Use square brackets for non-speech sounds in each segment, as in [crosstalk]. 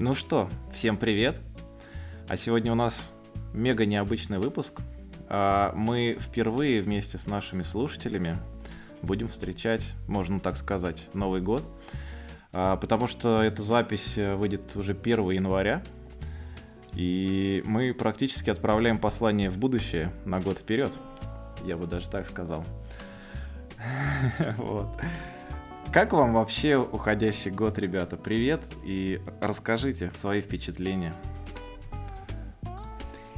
Ну что, всем привет. А сегодня у нас мега необычный выпуск. А, мы впервые вместе с нашими слушателями будем встречать, можно так сказать, Новый год. А, потому что эта запись выйдет уже 1 января. И мы практически отправляем послание в будущее на год вперед. Я бы даже так сказал. [laughs] Вот. Как вам вообще уходящий год, ребята? Привет и расскажите свои впечатления.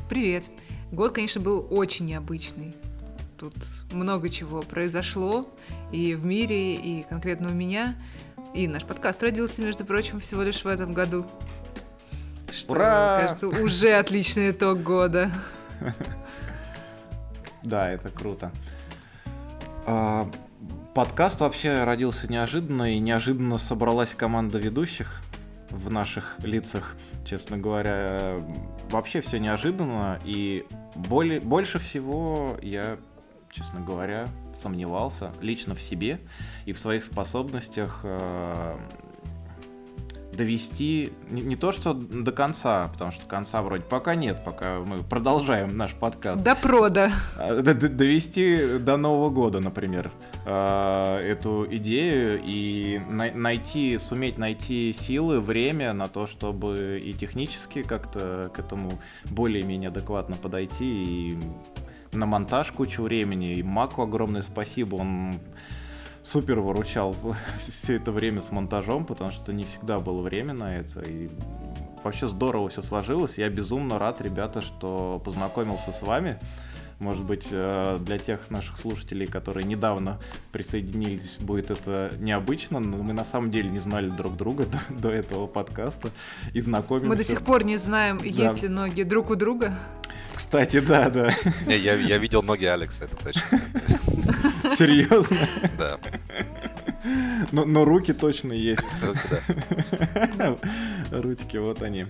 Привет. Год, конечно, был очень необычный. Тут много чего произошло и в мире, и конкретно у меня. И наш подкаст родился, между прочим, всего лишь в этом году. Что, Ура! кажется, уже отличный итог года. [laughs] Да, это круто. Подкаст вообще родился неожиданно, и неожиданно собралась команда ведущих в наших лицах. Честно говоря, вообще все неожиданно, и более, больше всего я, честно говоря, сомневался лично в себе и в своих способностях э, довести не, не то что до конца, потому что конца вроде пока нет, пока мы продолжаем наш подкаст. До прода. А, Довести до Нового года, например, эту идею и най- найти, суметь найти силы, время на то, чтобы и технически как-то к этому более-менее адекватно подойти и на монтаж кучу времени. И Маку огромное спасибо, он супер выручал [laughs] все это время с монтажом, потому что не всегда было время на это. И вообще здорово все сложилось. Я безумно рад, ребята, что познакомился с вами. Может быть, э, для тех наших слушателей, которые недавно присоединились, будет это необычно, но мы на самом деле не знали друг друга [laughs] до, до этого подкаста и знакомимся. Мы до сих пор не знаем, Да. есть ли ноги друг у друга. Кстати, да, да. Не, я, я видел ноги Алекса, это точно. [laughs] Серьезно. Да. Но, но руки точно есть. [laughs] Да. Ручки, вот они.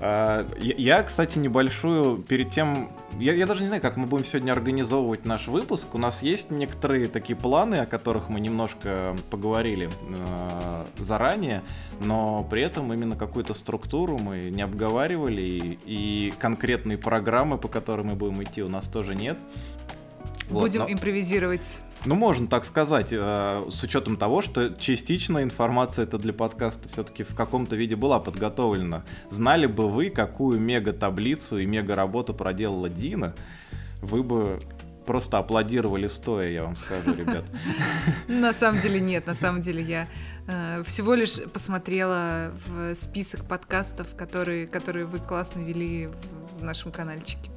А, Я, я, кстати, небольшую перед тем... Я, я даже не знаю, как мы будем сегодня организовывать наш выпуск. У нас есть некоторые такие планы, о которых мы немножко поговорили э, заранее, но при этом именно какую-то структуру мы не обговаривали, и, и конкретные программы, по которым мы будем идти, у нас тоже нет. Вот, Будем но- импровизировать. Ну, можно так сказать, э, с учетом того, что частично информация это для подкаста все-таки в каком-то виде была подготовлена. Знали бы вы, какую мега-таблицу и мега-работу проделала Дина, вы бы просто аплодировали стоя, я вам скажу, [laughs] ребят. На самом деле нет, на самом деле я э, всего лишь посмотрела в список подкастов, которые, которые вы классно вели в, в нашем каналчике.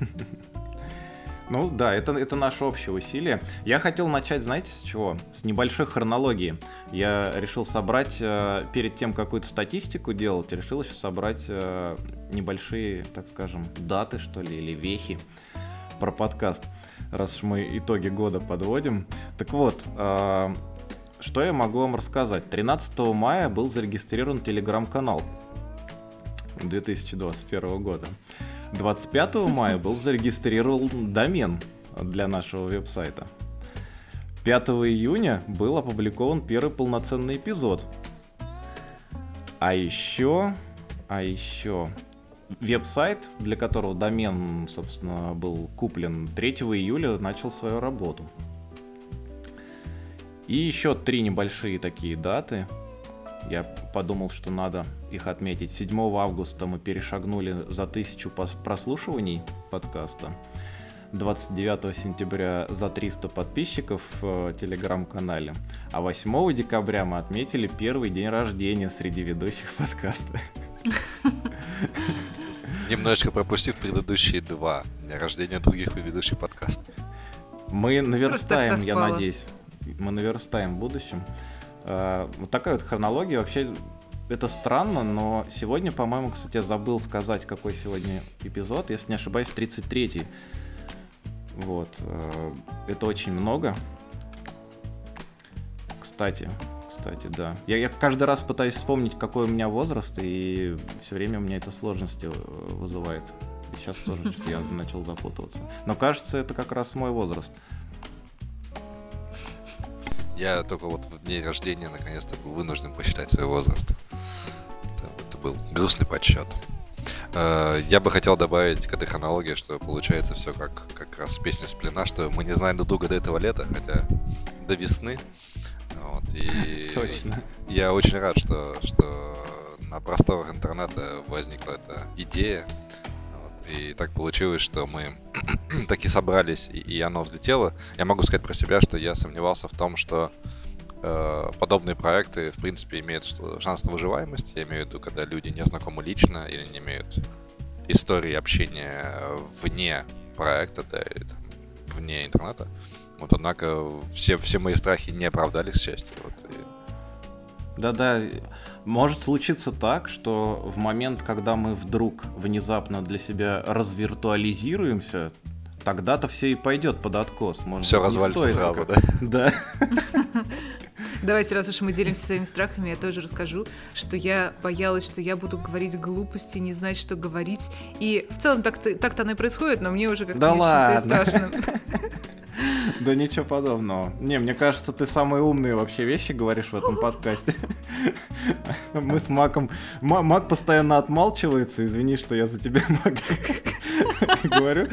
[laughs] Ну да, это, это наше общее усилие. Я хотел начать, знаете, с чего? С небольшой хронологии. Я решил собрать, э, перед тем какую-то статистику делать, решил еще собрать э, небольшие, так скажем, даты, что ли, или вехи про подкаст, раз уж мы итоги года подводим. Так вот, э, что я могу вам рассказать? 13 мая был зарегистрирован телеграм-канал 2021 года. 25 мая был зарегистрирован домен для нашего веб-сайта. 5 июня был опубликован первый полноценный эпизод. А еще, а еще веб-сайт, для которого домен, собственно, был куплен 3 июля, начал свою работу. И еще три небольшие такие даты. Я подумал, что надо их отметить. 7 августа мы перешагнули за тысячу прослушиваний подкаста. 29 сентября за 300 подписчиков в э, телеграм-канале. А 8 декабря мы отметили первый день рождения среди ведущих подкаста. Немножечко пропустив предыдущие два дня рождения других ведущих подкаст. Мы наверстаем, я надеюсь. Мы наверстаем в будущем. А, Вот такая вот хронология. Вообще, это странно, но сегодня, по-моему, кстати, я забыл сказать, какой сегодня эпизод. Если не ошибаюсь, 33-й. Вот. э, Это очень много. Кстати, кстати, да. Я, я каждый раз пытаюсь вспомнить, какой у меня возраст, и все время у меня это сложности э, вызывает. Сейчас тоже я начал запутываться. Но кажется, это как раз мой возраст. Я только вот в день рождения наконец-то был вынужден посчитать свой возраст. Это, это был грустный подсчет. Э, я бы хотел добавить к этой хронологии, что получается все как, как раз песня сплена, что мы не знаем друг друга до этого лета, хотя до весны. Вот, и Точно. я очень рад, что, что на просторах интернета возникла эта идея. И так получилось, что мы [clears throat] таки собрались, и, и оно взлетело. Я могу сказать про себя, что я сомневался в том, что э, подобные проекты, в принципе, имеют шанс на выживаемость. Я имею в виду, когда люди не знакомы лично или не имеют истории общения вне проекта, да, или, там, вне интернета. Вот, однако, все, все мои страхи не оправдались, к счастью. Вот, и... Да-да, может случиться так, что в момент, когда мы вдруг внезапно для себя развиртуализируемся, тогда-то все и пойдет под откос. Может, все развалится стоит сразу, да? [laughs] Да. Давайте, раз уж мы делимся своими страхами, я тоже расскажу, что я боялась, что я буду говорить глупости, не знать, что говорить. И в целом так-то, так-то оно и происходит, но мне уже как-то Да страшно. [laughs] Да ничего подобного. Не, мне кажется, ты самые умные вообще вещи говоришь в этом подкасте. [laughs] Мы с Маком... Ма- Мак постоянно отмалчивается, извини, что я за тебя, [laughs] Мак, говорю.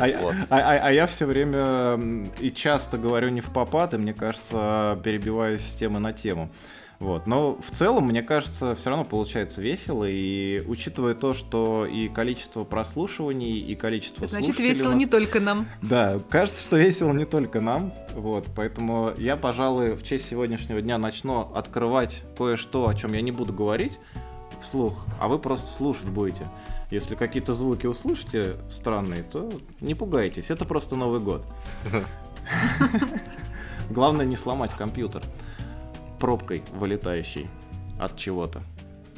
А, я- а- а- а все время и часто говорю не в попад, и мне кажется, перебиваюсь с темы на тему. Вот. Но в целом, мне кажется, все равно получается весело, и учитывая то, что и количество прослушиваний, и количество Значит, весело нас- не только нам. да, кажется, что весело не только нам. Вот, поэтому я, пожалуй, в честь сегодняшнего дня начну открывать кое-что, о чем я не буду говорить вслух, а вы просто слушать будете. Если какие-то звуки услышите странные, то не пугайтесь, это просто Новый год. [laughs] Главное не сломать компьютер пробкой вылетающей от чего-то.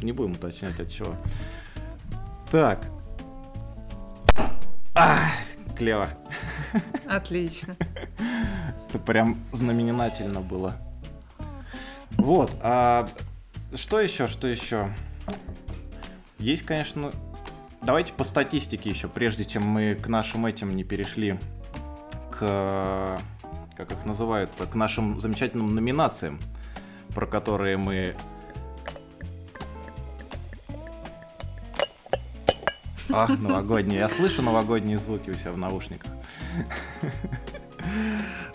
Не будем уточнять от чего. Так. А, клево. Отлично. Это прям знаменательно было. Вот, а что еще, что еще? Есть, конечно... Давайте по статистике еще, прежде чем мы к нашим этим не перешли, к... Как их называют? К нашим замечательным номинациям, про которые мы... А, новогодние. Я слышу новогодние звуки у себя в наушниках. [laughs]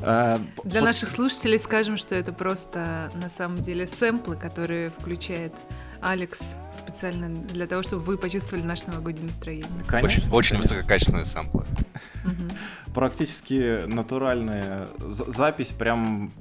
А, Для пос- наших слушателей скажем, что это просто на самом деле сэмплы, которые включает Алекс специально для того, чтобы вы почувствовали наше новогоднее настроение. Конечно, Очень, очень высококачественные сэмплы. Практически натуральная за- запись, прям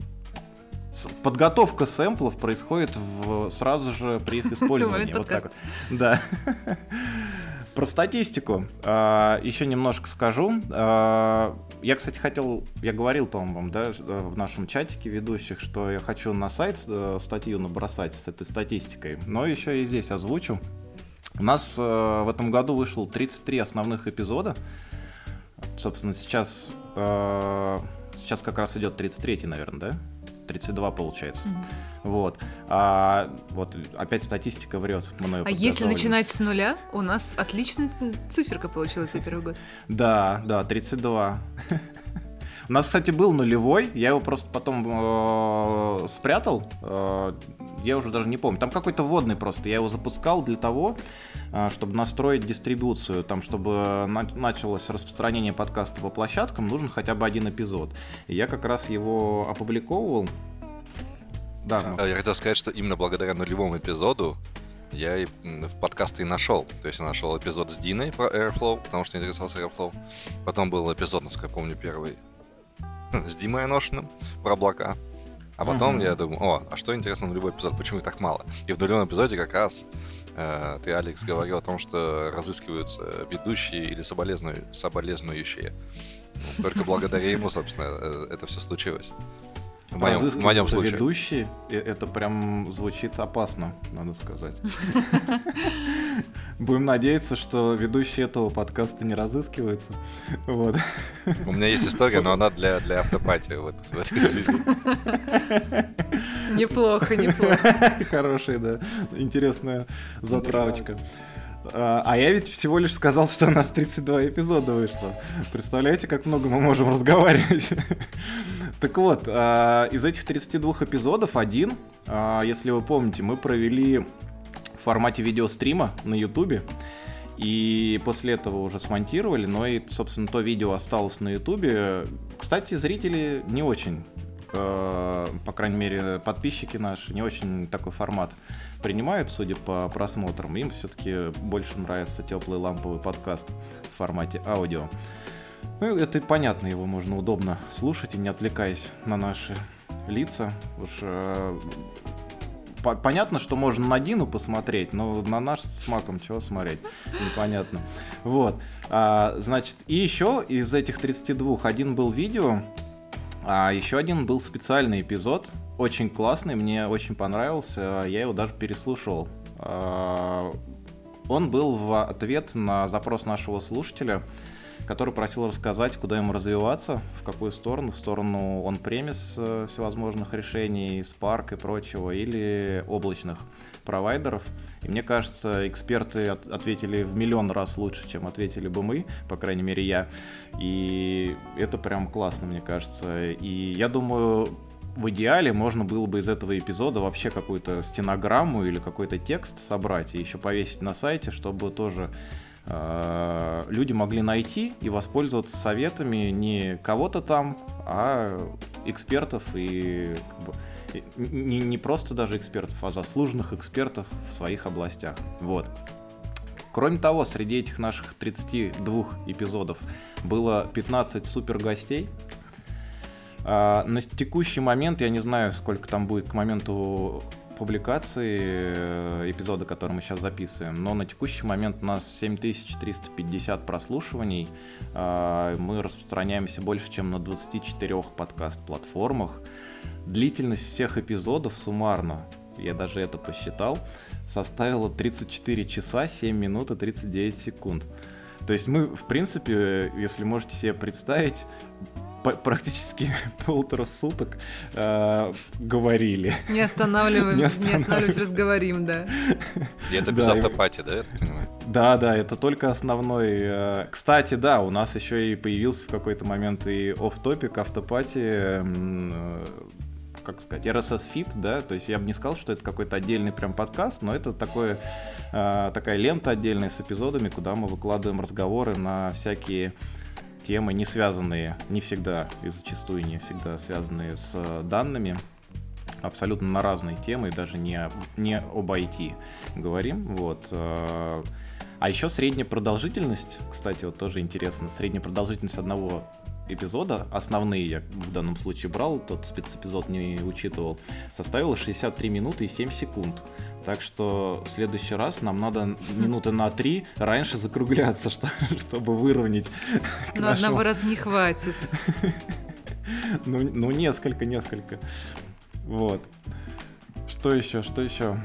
подготовка сэмплов происходит в, сразу же при их [laughs] использовании. вот так вот. Да. [laughs] Про статистику а, еще немножко скажу. А, я, кстати, хотел, я говорил, по-моему, вам, да, э, в нашем чатике ведущих, что я хочу на сайт э, статью набросать с этой статистикой, но еще и здесь озвучу. У нас э, в этом году вышло 33 основных эпизода. Собственно, сейчас, э, сейчас как раз идет 33, наверное, да? 32 получается. Мгм. Вот. А вот опять статистика врет. мною А если начинать с нуля, у нас отличная циферка получилась за первый год. Да, да, 32. [laughs] У нас, кстати, был нулевой, я его просто потом э, спрятал, э, я уже даже не помню. Там какой-то вводный просто, я его запускал для того, чтобы настроить дистрибуцию, там, чтобы на- началось распространение подкаста по площадкам, нужен хотя бы один эпизод. И я как раз его опубликовывал. Да, ну, А Я хотел сказать, что именно благодаря нулевому эпизоду я и в подкасты и нашел. То есть я нашел эпизод с Диной про Airflow, потому что интересовался Airflow. Потом был эпизод, насколько я помню, первый [laughs] с Димой Аношиным про облака. А потом Мгм. я думаю, о, а что интересно нулевой эпизод, почему их так мало? И в нулевом эпизоде как раз э, ты, Алекс, говорил о том, что разыскиваются ведущие или соболезную- соболезнующие. Ну, Только благодаря ему, собственно, э, это все случилось. В моем, в моем случае. ведущие, э, это прям звучит опасно, надо сказать. [laughs] Будем надеяться, что ведущие этого подкаста не разыскиваются. Вот. У меня есть история, но она для, для автопатии вот, в этой связи. Неплохо, неплохо. [laughs] Хорошая, да, интересная затравочка. А а я ведь всего лишь сказал, что у нас 32 эпизода вышло. Представляете, как много мы можем разговаривать? [laughs] Так вот, а, из этих 32 эпизодов один, а, если вы помните, мы провели в формате видеострима на Ютубе. И после этого уже смонтировали, но и, собственно, то видео осталось на Ютубе. Кстати, зрители не очень, э, по крайней мере, подписчики наши, не очень такой формат принимают, судя по просмотрам. Им все-таки больше нравится теплый ламповый подкаст в формате аудио. Ну, это понятно, его можно удобно слушать и не отвлекаясь на наши лица. Уж э, по- понятно, что можно на Дину посмотреть, но на наш с Маком чего смотреть? Непонятно. Вот. А, значит, и еще из этих 32 один был видео, а еще один был специальный эпизод, очень классный, мне очень понравился, я его даже переслушивал. А, он был в ответ на запрос нашего слушателя, который просил рассказать, куда ему развиваться, в какую сторону, в сторону он-премис э, всевозможных решений, Spark и прочего, или облачных провайдеров. И мне кажется, эксперты от- ответили в миллион раз лучше, чем ответили бы мы, по крайней мере я. И это прям классно, мне кажется. И я думаю, в идеале можно было бы из этого эпизода вообще какую-то стенограмму или какой-то текст собрать и еще повесить на сайте, чтобы тоже э, люди могли найти и воспользоваться советами не кого-то там, а экспертов и как бы, не, не просто даже экспертов, а заслуженных экспертов в своих областях. Вот. Кроме того, среди этих наших 32 эпизодов было 15 супер гостей. А, на текущий момент, я не знаю, сколько там будет к моменту публикации э, эпизода, который мы сейчас записываем, но на текущий момент у нас 7350 прослушиваний. А, Мы распространяемся больше, чем на 24 подкаст-платформах. Длительность всех эпизодов суммарно, я даже это посчитал, составила 34 часа 7 минут и 39 секунд. То есть мы, в принципе, если можете себе представить, практически [laughs] полтора суток э, говорили. Не останавливаемся, Не останавливаемся. разговорим, да. И это без Да, автопати, да, я так понимаю? Да, да, это только основной. э, Кстати, да, у нас еще и появился в какой-то момент и оф-топик, автопати, как сказать, RSS Feed, да, то есть я бы не сказал, что это какой-то отдельный прям подкаст, но это такое, э, такая лента отдельная с эпизодами, куда мы выкладываем разговоры на всякие темы, не связанные, не всегда и зачастую не всегда связанные с э, данными, абсолютно на разные темы, даже не, не об IT говорим, вот. э. А еще средняя продолжительность, кстати, вот тоже интересно, средняя продолжительность одного эпизода, основные я в данном случае брал, тот спецэпизод не учитывал, составила 63 минуты и 7 секунд. Так что в следующий раз нам надо [laughs] минуты на три раньше закругляться, [laughs] что- чтобы выровнять. к Но одного нашему- раза не хватит. [laughs] ну, ну, несколько, несколько. Вот. Что еще, что еще?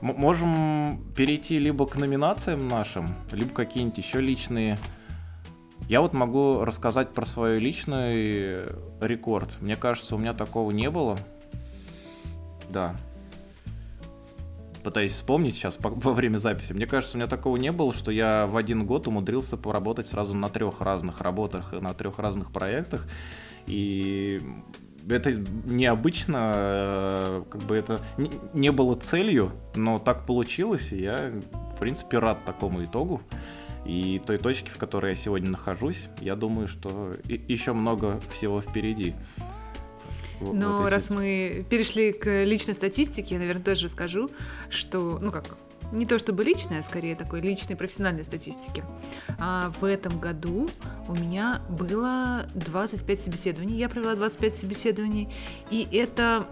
М- можем перейти либо к номинациям нашим, либо какие-нибудь еще личные. Я вот могу рассказать про свой личный рекорд. Мне кажется, у меня такого не было. Да. Пытаюсь вспомнить сейчас по- во время записи. Мне кажется, у меня такого не было, что я в один год умудрился поработать сразу на трех разных работах, и на трех разных проектах. И это необычно, э, как бы это не- не было целью, но так получилось, и я, в принципе, рад такому итогу. И той точке, в которой я сегодня нахожусь, я думаю, что еще много всего впереди. Но этой раз мы перешли к личной статистике, я, наверное, тоже расскажу, что, ну как, не то чтобы личная, а скорее такой личной профессиональной статистики. А в этом году у меня было 25 собеседований, я провела 25 собеседований, и это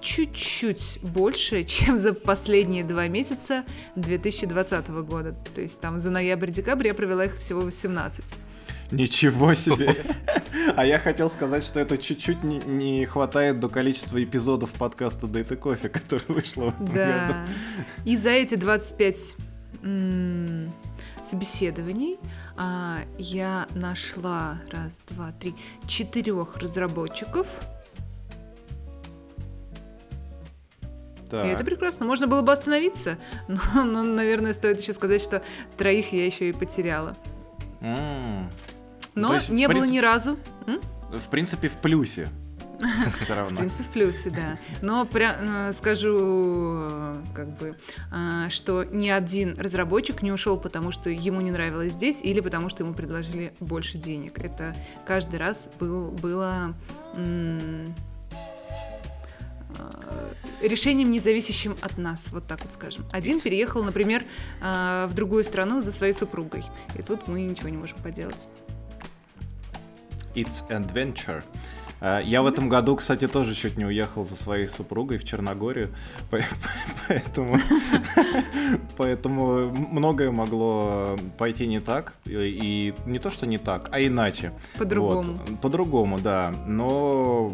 чуть-чуть больше, [laughs] чем за последние два месяца 2020 года. То есть там за ноябрь-декабрь я провела их всего 18. Ничего себе! [laughs] А я хотел сказать, что это чуть-чуть не, не хватает до количества эпизодов подкаста Дейт и Кофе, [laughs] который вышло в этом году. Да. И за эти 25 м, собеседований а, я нашла раз, два, три, четырех разработчиков. Так. И это прекрасно. Можно было бы остановиться, [laughs] но, но, наверное, стоит еще сказать, что троих я еще и потеряла. Ну, Но есть, не было принципе- ни разу. М? В принципе, в плюсе. [laughs] В принципе, в плюсе, да. Но э, скажу, э, как бы, а, что ни один разработчик не ушел, потому что ему не нравилось здесь или потому что ему предложили больше денег. Это каждый раз был, было э, решением, не зависящим от нас, вот так вот скажем. Один переехал, например, э, в другую страну за своей супругой, и тут мы ничего не можем поделать. It's adventure. А, Я в этом году, кстати, тоже чуть не уехал со своей супругой в Черногорию, [laughs] по- поэтому, [laughs] поэтому многое могло пойти не так, и не то, что не так, а иначе. По-другому. Вот. По-другому, да. Но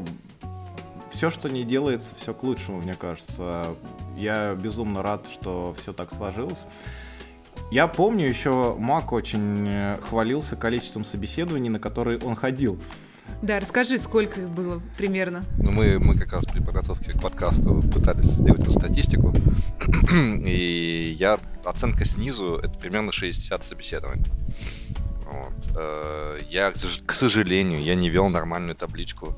все, что не делается, все к лучшему, мне кажется. Я безумно рад, что все так сложилось. Я помню еще Мак очень э, хвалился количеством собеседований, на которые он ходил. Да, расскажи, сколько их было примерно? Ну, мы, мы как раз при подготовке к подкасту пытались сделать эту статистику. [clears throat] И я оценка снизу это примерно 60 собеседований. Вот. Э, Я, к сож- к сожалению, я не вел нормальную табличку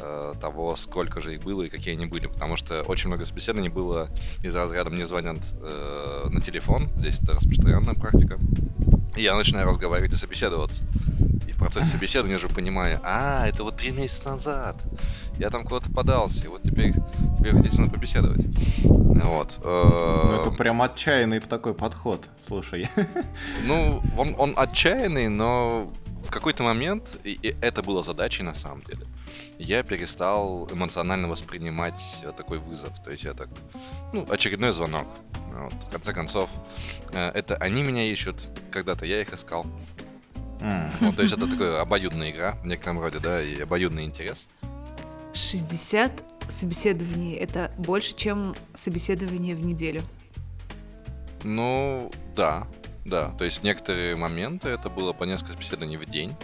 э, того, сколько же их было и какие они были, потому что очень много собеседований было из разряда «мне звонят э, на телефон», здесь это распространенная практика, и я начинаю разговаривать и собеседоваться. И в процессе собеседования уже понимаю, а, это вот три месяца назад, я там куда-то подался, и вот теперь, теперь хотите надо побеседовать. Вот. э, Ну, это прям отчаянный такой подход. Слушай, Ну, он, он отчаянный, но в какой-то момент, и, и это было задачей на самом деле, я перестал эмоционально воспринимать э, такой вызов. То есть я так, ну, очередной звонок. Вот, в конце концов, э, это они меня ищут, когда-то я их искал. М. Вот, то есть это [laughs] такая обоюдная игра в некотором роде, да, и обоюдный интерес. 60 собеседований. Это больше, чем собеседование в неделю. Ну, да, да. То есть некоторые моменты это было по несколько собеседований в день,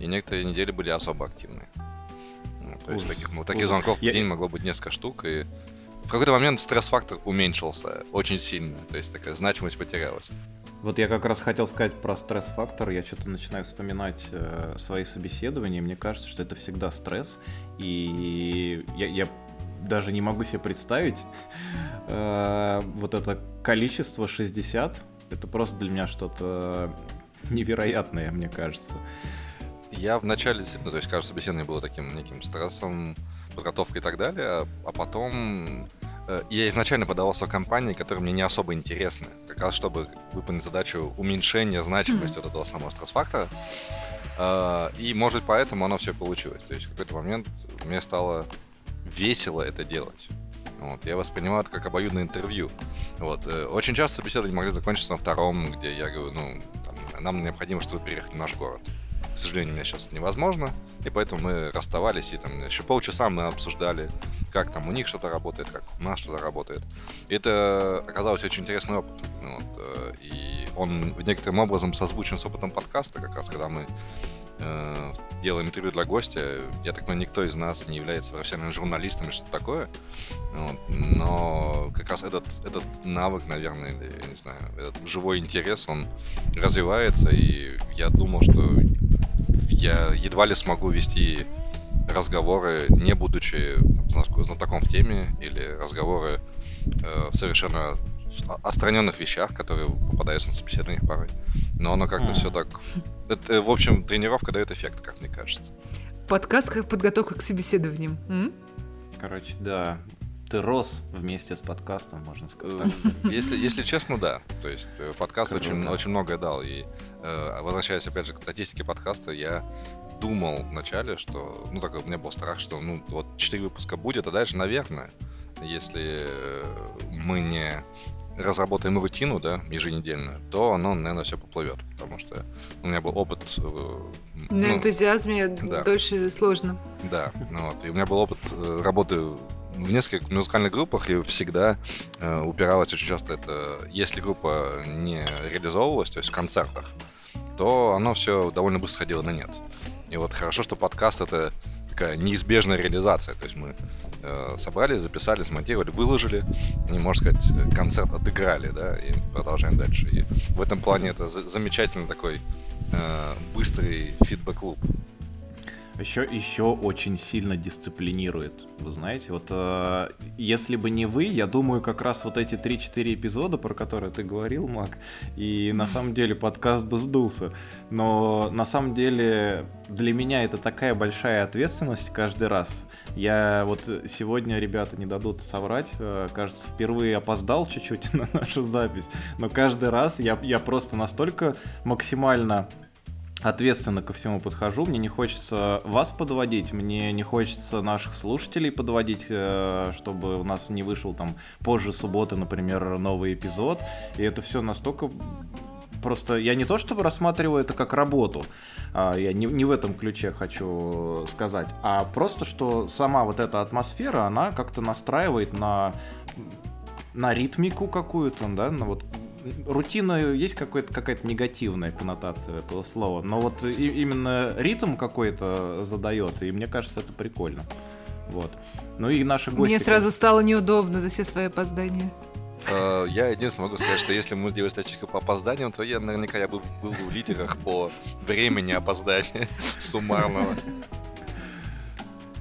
и некоторые недели были особо активные. То есть таких, ну, таких звонков в день могло быть несколько штук, и в какой-то момент стресс-фактор уменьшился очень сильно, то есть такая значимость потерялась. Вот я как раз хотел сказать про стресс-фактор. Я что-то начинаю вспоминать э, свои собеседования. Мне кажется, что это всегда стресс. И я, я даже не могу себе представить [laughs] э, вот это количество 60. Это просто для меня что-то невероятное, мне кажется. Я вначале действительно, то есть каждое собеседование было таким неким стрессом, подготовкой и так далее, а, а потом э, я изначально подавался в компании, которые мне не особо интересны, как раз чтобы выполнить задачу уменьшения значимости вот этого самого стресс-фактора. Э, И, может поэтому оно все получилось. То есть в какой-то момент мне стало весело это делать. Вот, я воспринимал это как обоюдное интервью. Вот, э, очень часто собеседования могли закончиться на втором, где я говорю, ну, там, нам необходимо, чтобы вы переехали в наш город. К сожалению, у меня сейчас невозможно, и поэтому мы расставались, и там еще полчаса мы обсуждали, как там у них что-то работает, как у нас что-то работает. И это оказалось очень интересный опыт. Ну Вот, э, и он некоторым образом созвучен с опытом подкаста, как раз когда мы э, делаем интервью для гостя. Я так понимаю, никто из нас не является профессиональным журналистом или что-то такое. Вот. Но как раз этот, этот навык, наверное, или, я не знаю, этот живой интерес, он развивается, и я думал, что я едва ли смогу вести разговоры, не будучи знатоком в теме, или разговоры э, в совершенно отстраненных вещах, которые попадаются на собеседованиях порой. Но оно как-то все так... Это, в общем, тренировка дает эффект, как мне кажется. Подкаст как подготовка к собеседованиям. М? Короче, да. Ты рос вместе с подкастом, можно сказать. Э, Если, если честно, да. То есть э, подкаст Круто. очень, очень многое дал. И э, возвращаясь опять же к статистике подкаста, я думал вначале, что, ну, так у меня был страх, что, ну, вот 4 выпуска будет, а дальше, наверное, если мы не разработаем рутину, да, еженедельную, то оно, наверное, все поплывет, потому что у меня был опыт... э, На ну, энтузиазме да. дольше сложно. да, ну вот. И у меня был опыт э, работы в нескольких музыкальных группах, и всегда э, упиралось очень часто это, если группа не реализовывалась, то есть в концертах, то оно все довольно быстро сходило на нет. И вот хорошо, что подкаст это такая неизбежная реализация. То есть мы э, собрались, записали, смонтировали, выложили, и, можно сказать, концерт отыграли, да, и продолжаем дальше. И в этом плане это за- замечательный такой э, быстрый фидбэк-клуб. Еще, еще очень сильно дисциплинирует. Вы знаете, вот э, если бы не вы, я думаю, как раз вот эти 3-4 эпизода, про которые ты говорил, Мак, и на самом деле подкаст бы сдулся. Но на самом деле для меня это такая большая ответственность каждый раз. Я вот сегодня, ребята, не дадут соврать, э, кажется, впервые опоздал чуть-чуть [laughs] на нашу запись, но каждый раз я, я просто настолько максимально ответственно ко всему подхожу. Мне не хочется вас подводить, мне не хочется наших слушателей подводить, э, чтобы у нас не вышел там позже субботы, например, новый эпизод. И это все настолько просто я не то чтобы рассматриваю это как работу, а, я не, не в этом ключе хочу сказать, а просто что сама вот эта атмосфера, она как-то настраивает на на ритмику какую-то, да, на вот рутина есть какая-то какая-то негативная коннотация этого слова, но вот и, именно ритм какой-то задает, и мне кажется, это прикольно. Вот. Ну и наши гости. Мне сразу стало неудобно за все свои опоздания. Э, я единственное могу сказать, что если мы делали статистику по опозданиям, то я наверняка я бы был в лидерах по времени опоздания [laughs] суммарного.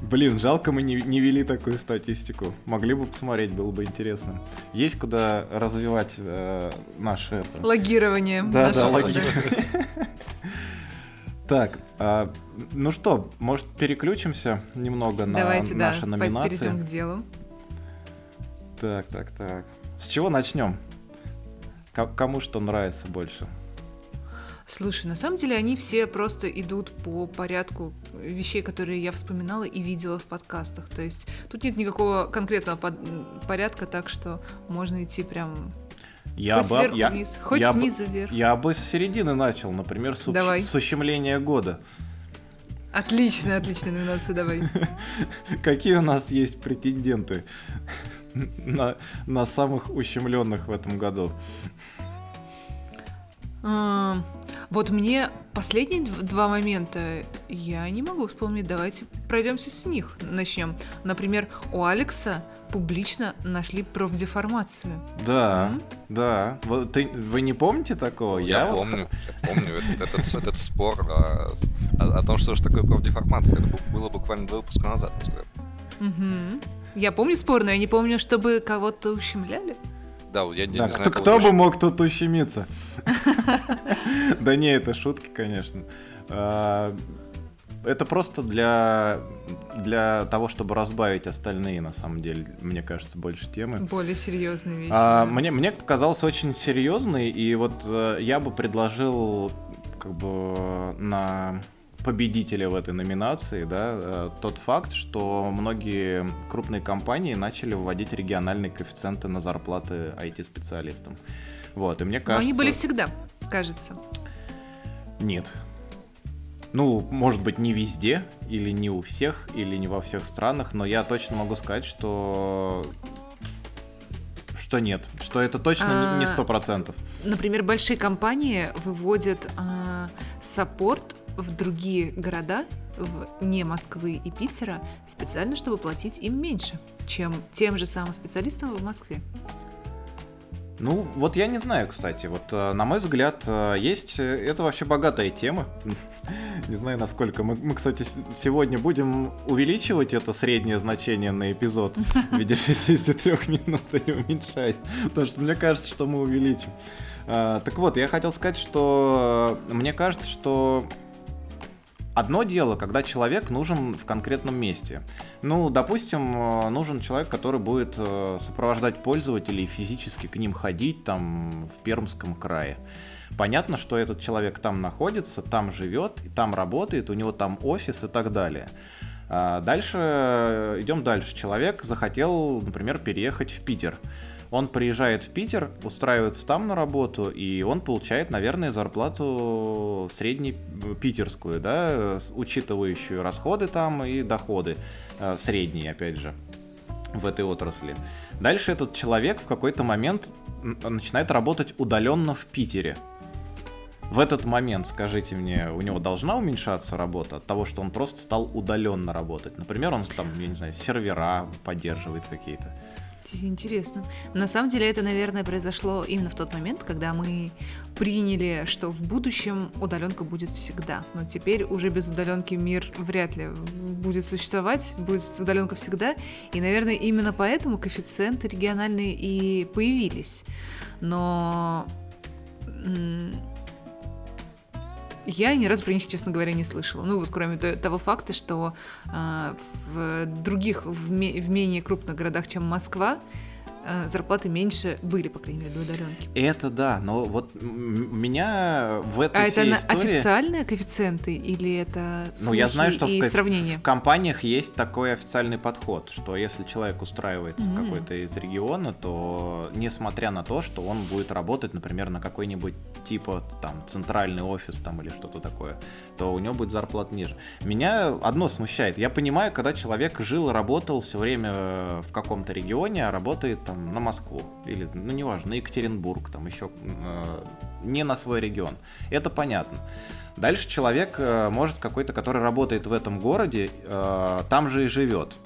Блин, жалко мы не, не вели такую статистику. Могли бы посмотреть, было бы интересно. Есть куда развивать э, наше это... Логирование. Да, да, логирование. [laughs] Так, а, ну что, может переключимся немного на Давайте, наши да, номинации? перейдем к делу. Так, так, так. С чего начнем? К- кому что нравится больше? Слушай, на самом деле они все просто идут по порядку вещей, которые я вспоминала и видела в подкастах. То есть тут нет никакого конкретного под- порядка, так что можно идти прям Я хоть бы, сверху я, вниз, хоть я бы- снизу вверх. я бы с середины начал, например, с, Давай. с ущемления года. Отличная, отличная номинация, давай. [laughs] Какие у нас есть претенденты на, на самых ущемленных в этом году? Вот мне последние дв- два момента я не могу вспомнить. Давайте пройдемся с них. Начнем. Например, у Алекса публично нашли профдеформацию. Да, М? да. Вот ты- вы не помните такого? Я, вот помню, я помню этот, этот, этот спор а, с- о, о том, что же такое профдеформация. Это было буквально два выпуска назад. насколько я. Я помню спор, но я не помню, чтобы кого-то ущемляли. Да, вот я не, Да, не кто, знаю, кто бы мог тут ущемиться? [laughs] Да не, это шутки, конечно. А, Это просто для, для того, чтобы разбавить остальные, на самом деле, мне кажется, больше темы. Более серьезные вещи. А, да. мне, мне показалось очень серьезный, и вот э, я бы предложил как бы на победителя в этой номинации, да, э, тот факт, что многие крупные компании начали вводить региональные коэффициенты на зарплаты IT-специалистам. Вот, и мне Но кажется... они были всегда, кажется. Нет. Ну, может быть, не везде, или не у всех, или не во всех странах, но я точно могу сказать, что что нет, что это точно не- не А, сто процентов. Например, большие компании выводят а, саппорт в другие города, в не Москвы и Питера, специально, чтобы платить им меньше, чем тем же самым специалистам в Москве. Ну, вот я не знаю, кстати. Вот, э, на мой взгляд, э, есть... э, Это вообще богатая тема. [laughs] Не знаю, насколько. Мы, мы, кстати, сегодня будем увеличивать это среднее значение на эпизод в виде 63 минут, не уменьшать. Потому что мне кажется, что мы увеличим. Так вот, я хотел сказать, что мне кажется, что Одно дело, когда человек нужен в конкретном месте. Ну, допустим, э, нужен человек, который будет э, сопровождать пользователей, физически к ним ходить там в Пермском крае. Понятно, что этот человек там находится, там живет, там работает, у него там офис и так далее. А Дальше, э, идем дальше. Человек захотел, например, переехать в Питер. Он приезжает в Питер, устраивается там на работу, и он получает, наверное, зарплату среднепитерскую, да, учитывающую расходы там и доходы э, средние, опять же, в этой отрасли. Дальше этот человек в какой-то момент начинает работать удаленно в Питере. В этот момент, скажите мне, у него должна уменьшаться работа от того, что он просто стал удаленно работать? Например, он там, я не знаю, сервера поддерживает какие-то. Интересно. На самом деле это, наверное, произошло именно в тот момент, когда мы приняли, что в будущем удаленка будет всегда. Но теперь уже без удаленки мир вряд ли будет существовать, будет удаленка всегда. И, наверное, именно поэтому коэффициенты региональные и появились. Но я ни разу про них, честно говоря, не слышала. Ну вот кроме того факта, что э, в других, в, ме- в менее крупных городах, чем Москва, зарплаты меньше были, по крайней мере, для удаленки. Это да, но вот меня в этой А это истории... официальные коэффициенты или это Ну, я знаю, что в, сравнение? в компаниях есть такой официальный подход, что если человек устраивается Мгм. какой-то из региона, то несмотря на то, что он будет работать, например, на какой-нибудь типа там центральный офис там или что-то такое, то у него будет зарплата ниже. Меня одно смущает. Я понимаю, когда человек жил и работал все время в каком-то регионе, а работает там на Москву или, ну, неважно, на Екатеринбург, там еще э, не на свой регион. Это понятно. Дальше человек э, может какой-то, который работает в этом городе, э, там же и живет.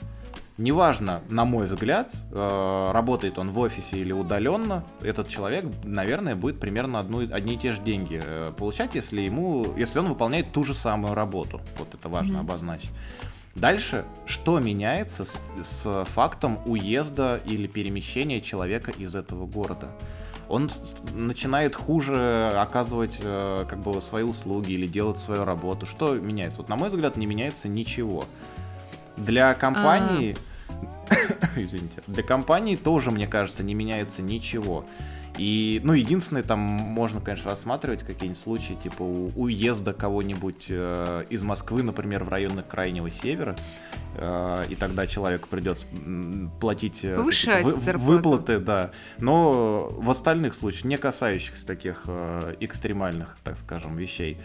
Неважно, на мой взгляд, э, работает он в офисе или удаленно, этот человек, наверное, будет примерно одну, одни и те же деньги э, получать, если ему, если он выполняет ту же самую работу. Вот это важно Мгм. обозначить. Дальше, что меняется с, с фактом уезда или перемещения человека из этого города? Он начинает хуже оказывать э, как бы свои услуги или делать свою работу. Что меняется? Вот на мой взгляд не меняется ничего. Для компании, [coughs] извините, для компании тоже, мне кажется, не меняется ничего. И, ну, единственное, там можно, конечно, рассматривать какие-нибудь случаи, типа у- уезда кого-нибудь э, из Москвы, например, в районы Крайнего Севера, э, и тогда человеку придется платить э, Повышать зарплату. выплаты, да. Но в остальных случаях, не касающихся таких э, экстремальных, так скажем, вещей,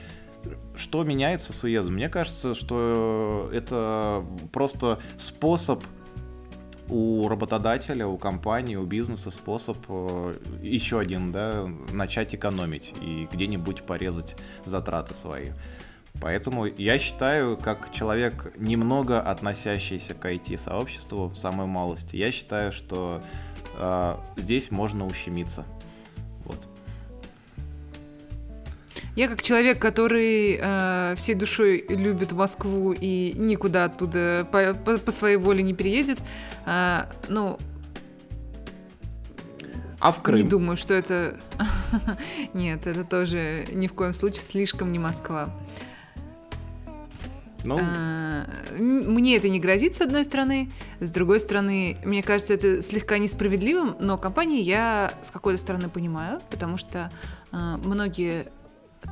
что меняется с уездом? Мне кажется, что это просто способ у работодателя, у компании, у бизнеса способ э, еще один, да, начать экономить и где-нибудь порезать затраты свои. Поэтому я считаю, как человек, немного относящийся к IT-сообществу, самой малости, я считаю, что э, здесь можно ущемиться. Я как человек, который э, всей душой любит Москву и никуда оттуда по, по- по своей воле не переедет, э, ну, А в Крым? не думаю, что это... [laughs] Нет, это тоже ни в коем случае слишком не Москва. Ну, А, Мне это не грозит, с одной стороны. С другой стороны, мне кажется, это слегка несправедливым, но компании я с какой-то стороны понимаю, потому что а, многие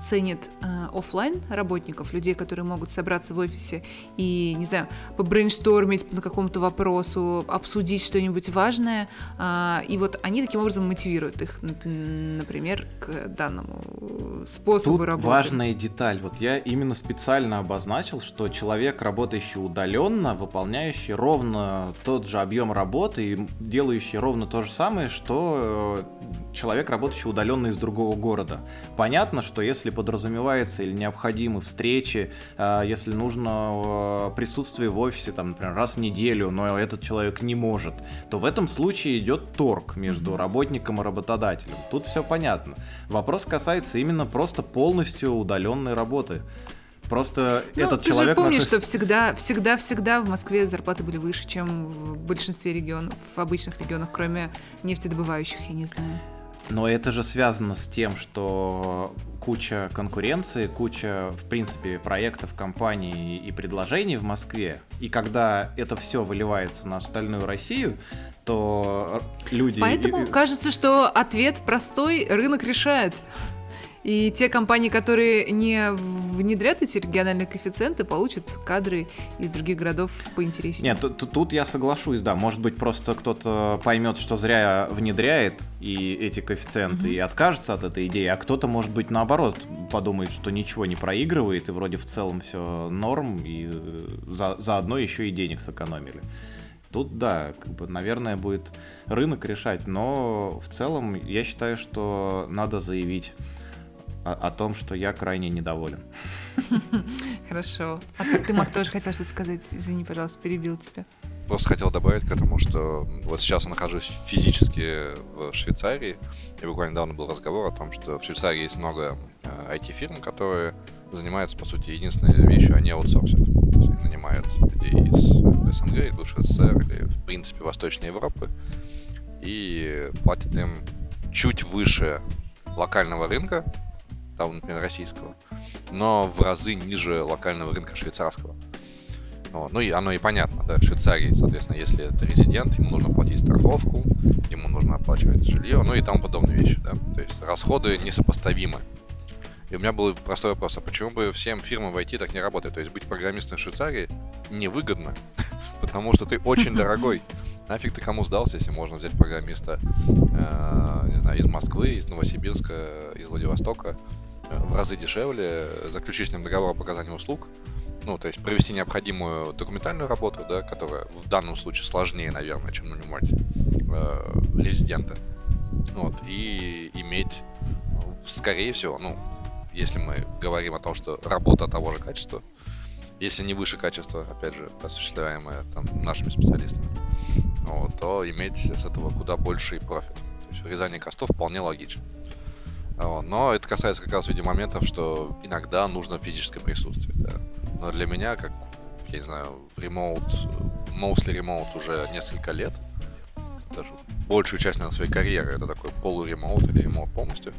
ценят а, оффлайн работников, людей, которые могут собраться в офисе и, не знаю, побрейнштормить по какому-то вопросу, обсудить что-нибудь важное, а, и вот они таким образом мотивируют их, например, к данному способу Тут работы. важная деталь. Вот я именно специально обозначил, что человек, работающий удаленно, выполняющий ровно тот же объем работы и делающий ровно то же самое, что э, человек, работающий удаленно из другого города. Понятно, что если подразумевается или необходимы встречи, э, если нужно э, присутствие в офисе, там, например, раз в неделю, но этот человек не может, то в этом случае идет торг между работником и работодателем. Тут все понятно. Вопрос касается именно просто полностью удаленной работы. Просто Ну, этот ты человек же помнишь, что всегда, всегда, всегда в Москве зарплаты были выше, чем в большинстве регионов, в обычных регионах, кроме нефтедобывающих, я не знаю. Но это же связано с тем, что куча конкуренции, куча, в принципе, проектов, компаний и предложений в Москве. И когда это все выливается на остальную Россию, то люди... Поэтому кажется, что ответ простой, рынок решает. И те компании, которые не внедрят эти региональные коэффициенты, получат кадры из других городов поинтереснее. Нет, тут, тут я соглашусь, да. Может быть, просто кто-то поймет, что зря внедряет и эти коэффициенты Мгм. и откажется от этой идеи, а кто-то, может быть, наоборот, подумает, что ничего не проигрывает, и вроде в целом все норм, и э, за, заодно еще и денег сэкономили. Тут, да, как бы, наверное, будет рынок решать, но в целом я считаю, что надо заявить о, о том, что я крайне недоволен. [laughs] Хорошо. А ты, ты, Мак, тоже хотел что-то сказать? Извини, пожалуйста, перебил тебя. просто хотел добавить к этому, что вот сейчас я нахожусь физически в Швейцарии, и буквально недавно был разговор о том, что в Швейцарии есть много IT-фирм, которые занимаются, по сути, единственной вещью, они аутсорсят. Они нанимают людей из СНГ, из бывшего СССР или, в принципе, Восточной Европы и платят им чуть выше локального рынка, там, например, российского, но в разы ниже локального рынка швейцарского. Вот. Ну и оно и понятно, да, в Швейцарии, соответственно, если это резидент, ему нужно платить страховку, ему нужно оплачивать жилье, ну и тому подобные вещи, да. То есть расходы несопоставимы. И у меня был простой вопрос, а почему бы всем фирмам в IT так не работает? То есть быть программистом в Швейцарии невыгодно, [laughs] потому что ты очень [laughs] дорогой. Нафиг ты кому сдался, если можно взять программиста, э, не знаю, из Москвы, из Новосибирска, из Владивостока, в разы дешевле, заключить с ним договор о показании услуг, ну, то есть провести необходимую документальную работу, да, которая в данном случае сложнее, наверное, чем нанимать э, резидента. Вот, и иметь, скорее всего, ну, если мы говорим о том, что работа того же качества, если не выше качества, опять же, осуществляемое там, нашими специалистами, вот, то иметь с этого куда больший профит. То есть урезание костов вполне логично. Но это касается как раз, видимо, моментов, что иногда нужно физическое присутствие. Да. Но для меня, как, я не знаю, в remote, mostly remote уже несколько лет, даже большую часть, наверное, своей карьеры, это такой полуремоут или ремоут полностью,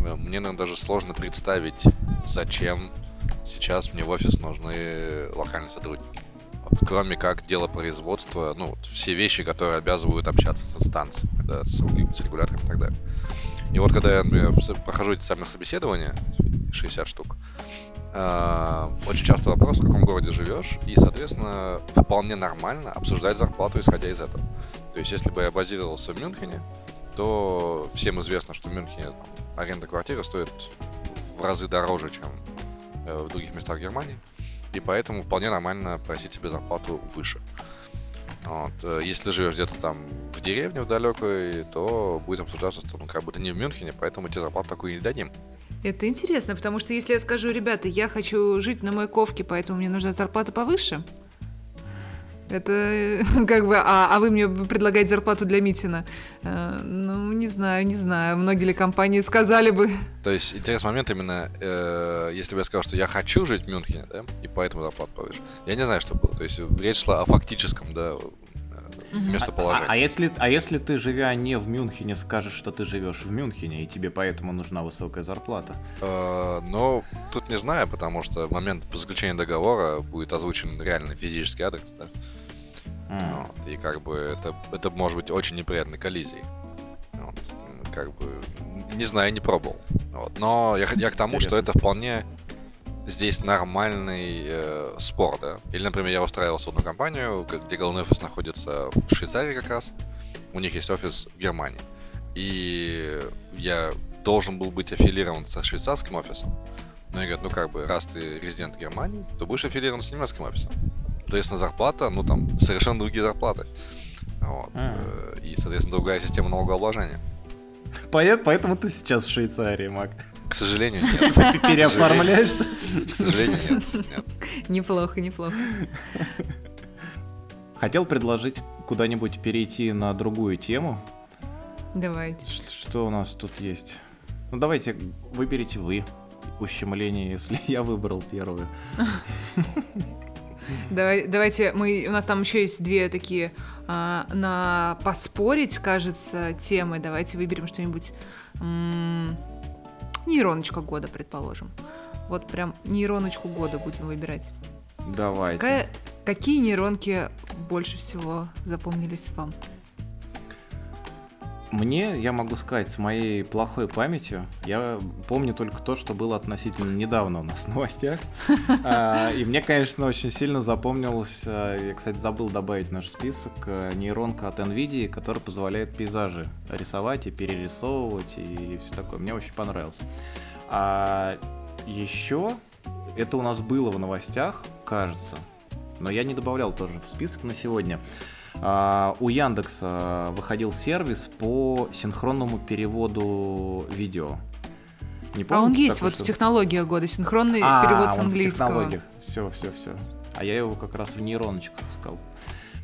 э, мне, наверное, даже сложно представить, зачем сейчас мне в офис нужны локальные сотрудники. Вот, кроме как дело производства, ну, все вещи, которые обязывают общаться с инстанциями, да, с, с регулятором и так далее. И вот когда я, например, прохожу эти самые собеседования, 60 штук, Э, очень часто вопрос, в каком городе живешь, и, соответственно, вполне нормально обсуждать зарплату, исходя из этого. То есть, если бы я базировался в Мюнхене, то всем известно, что в Мюнхене аренда квартиры стоит в разы дороже, чем э, в других местах Германии, и поэтому вполне нормально просить себе зарплату выше. Вот. Э, если живешь где-то там в деревне в далекой, то будет обсуждаться, что ну как ты не в Мюнхене, поэтому тебе зарплату такую не дадим. Это интересно, потому что если я скажу, ребята, я хочу жить на Маяковке, поэтому мне нужна зарплата повыше, это [laughs] как бы, а, а вы мне предлагаете зарплату для Митина? Э, ну, не знаю, не знаю. Многие ли компании сказали бы? [laughs] То есть интересный момент именно, э, если бы я сказал, что я хочу жить в Мюнхене, да, и поэтому зарплату повыше. Я не знаю, что было. То есть речь шла о фактическом, да, местоположение. А, а, если, а если ты, живя не в Мюнхене, скажешь, что ты живешь в Мюнхене, и тебе поэтому нужна высокая зарплата? Э, ну, тут не знаю, потому что в момент заключения договора будет озвучен реальный физический адрес, да? Mm. Вот, и как бы это, это может быть очень неприятной коллизией. Вот, как бы не знаю, не пробовал. Вот, но я, я к тому, Интересно. что это вполне здесь нормальный э, спор, да. Или, например, я устраивался в одну компанию, где главный офис находится в Швейцарии как раз. У них есть офис в Германии. И я должен был быть аффилирован со швейцарским офисом. Но я говорю, ну как бы, раз ты резидент Германии, то будешь аффилирован с немецким офисом. Соответственно, зарплата, ну там, совершенно другие зарплаты. Вот. Mm. И, соответственно, другая система налогообложения. Поэтому ты сейчас в Швейцарии, Мак. К сожалению, нет. [laughs] Переоформляешься? К сожалению, нет. Неплохо, неплохо. [laughs] Хотел предложить куда-нибудь перейти на другую тему. Давайте. Что у нас тут есть? Ну, давайте выберите вы ущемление, если [laughs] я выбрал первую. Давай, давайте мы у нас там еще есть две такие а, на поспорить, кажется, темы. Давайте выберем что-нибудь нейроночка года, предположим. Вот прям нейроночку года будем выбирать. Давайте. Какая, какие нейронки больше всего запомнились вам? Мне, я могу сказать, с моей плохой памятью, я помню только то, что было относительно недавно у нас в новостях. [laughs] А, и мне, конечно, очень сильно запомнилось, а, я, кстати, забыл добавить в наш список, а, нейронка от NVIDIA, которая позволяет пейзажи рисовать и перерисовывать и все такое. Мне очень понравилось. А еще это у нас было в новостях, кажется, но я не добавлял тоже в список на сегодня. А, у Яндекса выходил сервис по синхронному переводу видео. Не помните, а он есть вот что... в технологиях года, синхронный а, перевод с английского. В технологиях. Все, все, все. А я его как раз в нейроночках искал.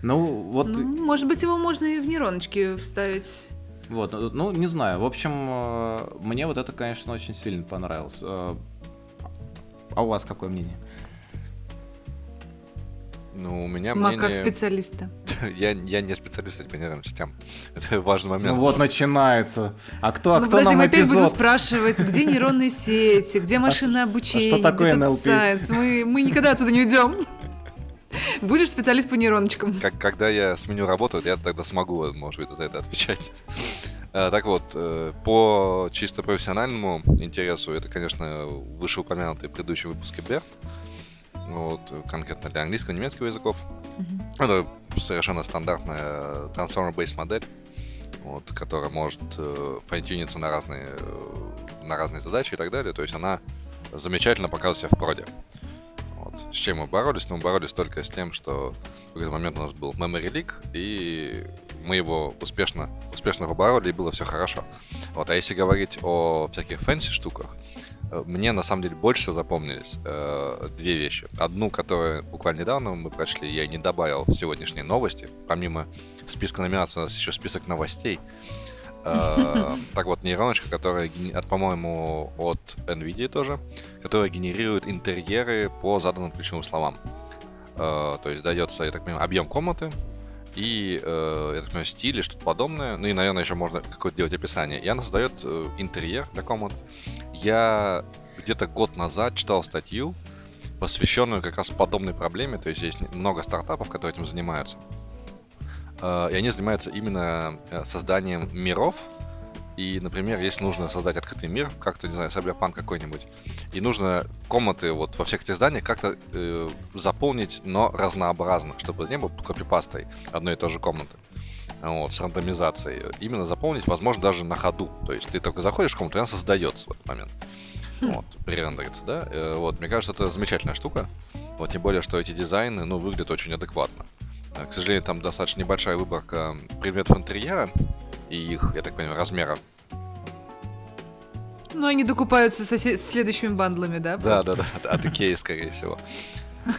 Ну, вот... Ну, может быть, его можно и в нейроночки вставить. Вот, ну, не знаю. В общем, э, мне вот это, конечно, очень сильно понравилось. Э, а у вас какое мнение? Ну, у меня Мак как мнение... специалиста. [laughs] я, я не специалист по нейронным сетям. Это важный момент. Ну вот начинается. А кто, а Ну, кто подожди, нам мы опять будем эпизод? спрашивать, где [laughs] нейронные сети, где машинное обучение, что такое где Science. Мы, мы никогда отсюда не уйдем. [laughs] Будешь специалист по нейроночкам. Как, когда я сменю работу, я тогда смогу, может быть, за это отвечать. Э, Так вот, э, по чисто профессиональному интересу, это, конечно, вышеупомянутый в предыдущем выпуске BERT. Вот, э, конкретно для английского и немецкого языков. Это совершенно стандартная transformer-based модель, вот, которая может э, файн-тюниться на разные, э, на разные задачи и так далее. То есть она замечательно показывает себя в проде. Вот. С чем мы боролись? Мы боролись только с тем, что в какой-то момент у нас был memory leak, и мы его успешно, успешно побороли, и было все хорошо. Вот. А если говорить о всяких fancy штуках, э, мне на самом деле больше запомнились э, две вещи. Одну, которую буквально недавно мы прочли, я не добавил в сегодняшние новости. Помимо списка номинаций у нас еще список новостей. Э, [laughs] Так вот, нейроночка, которая, от, по-моему, от NVIDIA тоже, которая генерирует интерьеры по заданным ключевым словам. Э, То есть дается, я так понимаю, объем комнаты и, э, я так понимаю, стиль и что-то подобное. Ну и, наверное, еще можно какое-то делать описание. И она создает э, интерьер для комнат. Я где-то год назад читал статью, посвященную как раз подобной проблеме. То есть есть много стартапов, которые этим занимаются. Э, И они занимаются именно э, созданием миров. И, например, если нужно создать открытый мир, как-то, не знаю, Cyberpunk какой-нибудь, и нужно комнаты вот во всех этих зданиях как-то э, заполнить, но разнообразно, чтобы не было копипастой одной и той же комнаты. Вот, с рандомизацией. Именно заполнить, возможно, даже на ходу. То есть ты только заходишь в комнату, и она создается в этот момент. Вот, пререндерится, да? Э, Вот, мне кажется, это замечательная штука. Вот, тем более, что эти дизайны, ну, выглядят очень адекватно. Э, К сожалению, там достаточно небольшая выборка предметов интерьера и их, я так понимаю, размеров. Ну, они докупаются со следующими бандлами, да? Да, да, да, от Икеи, скорее всего. [laughs]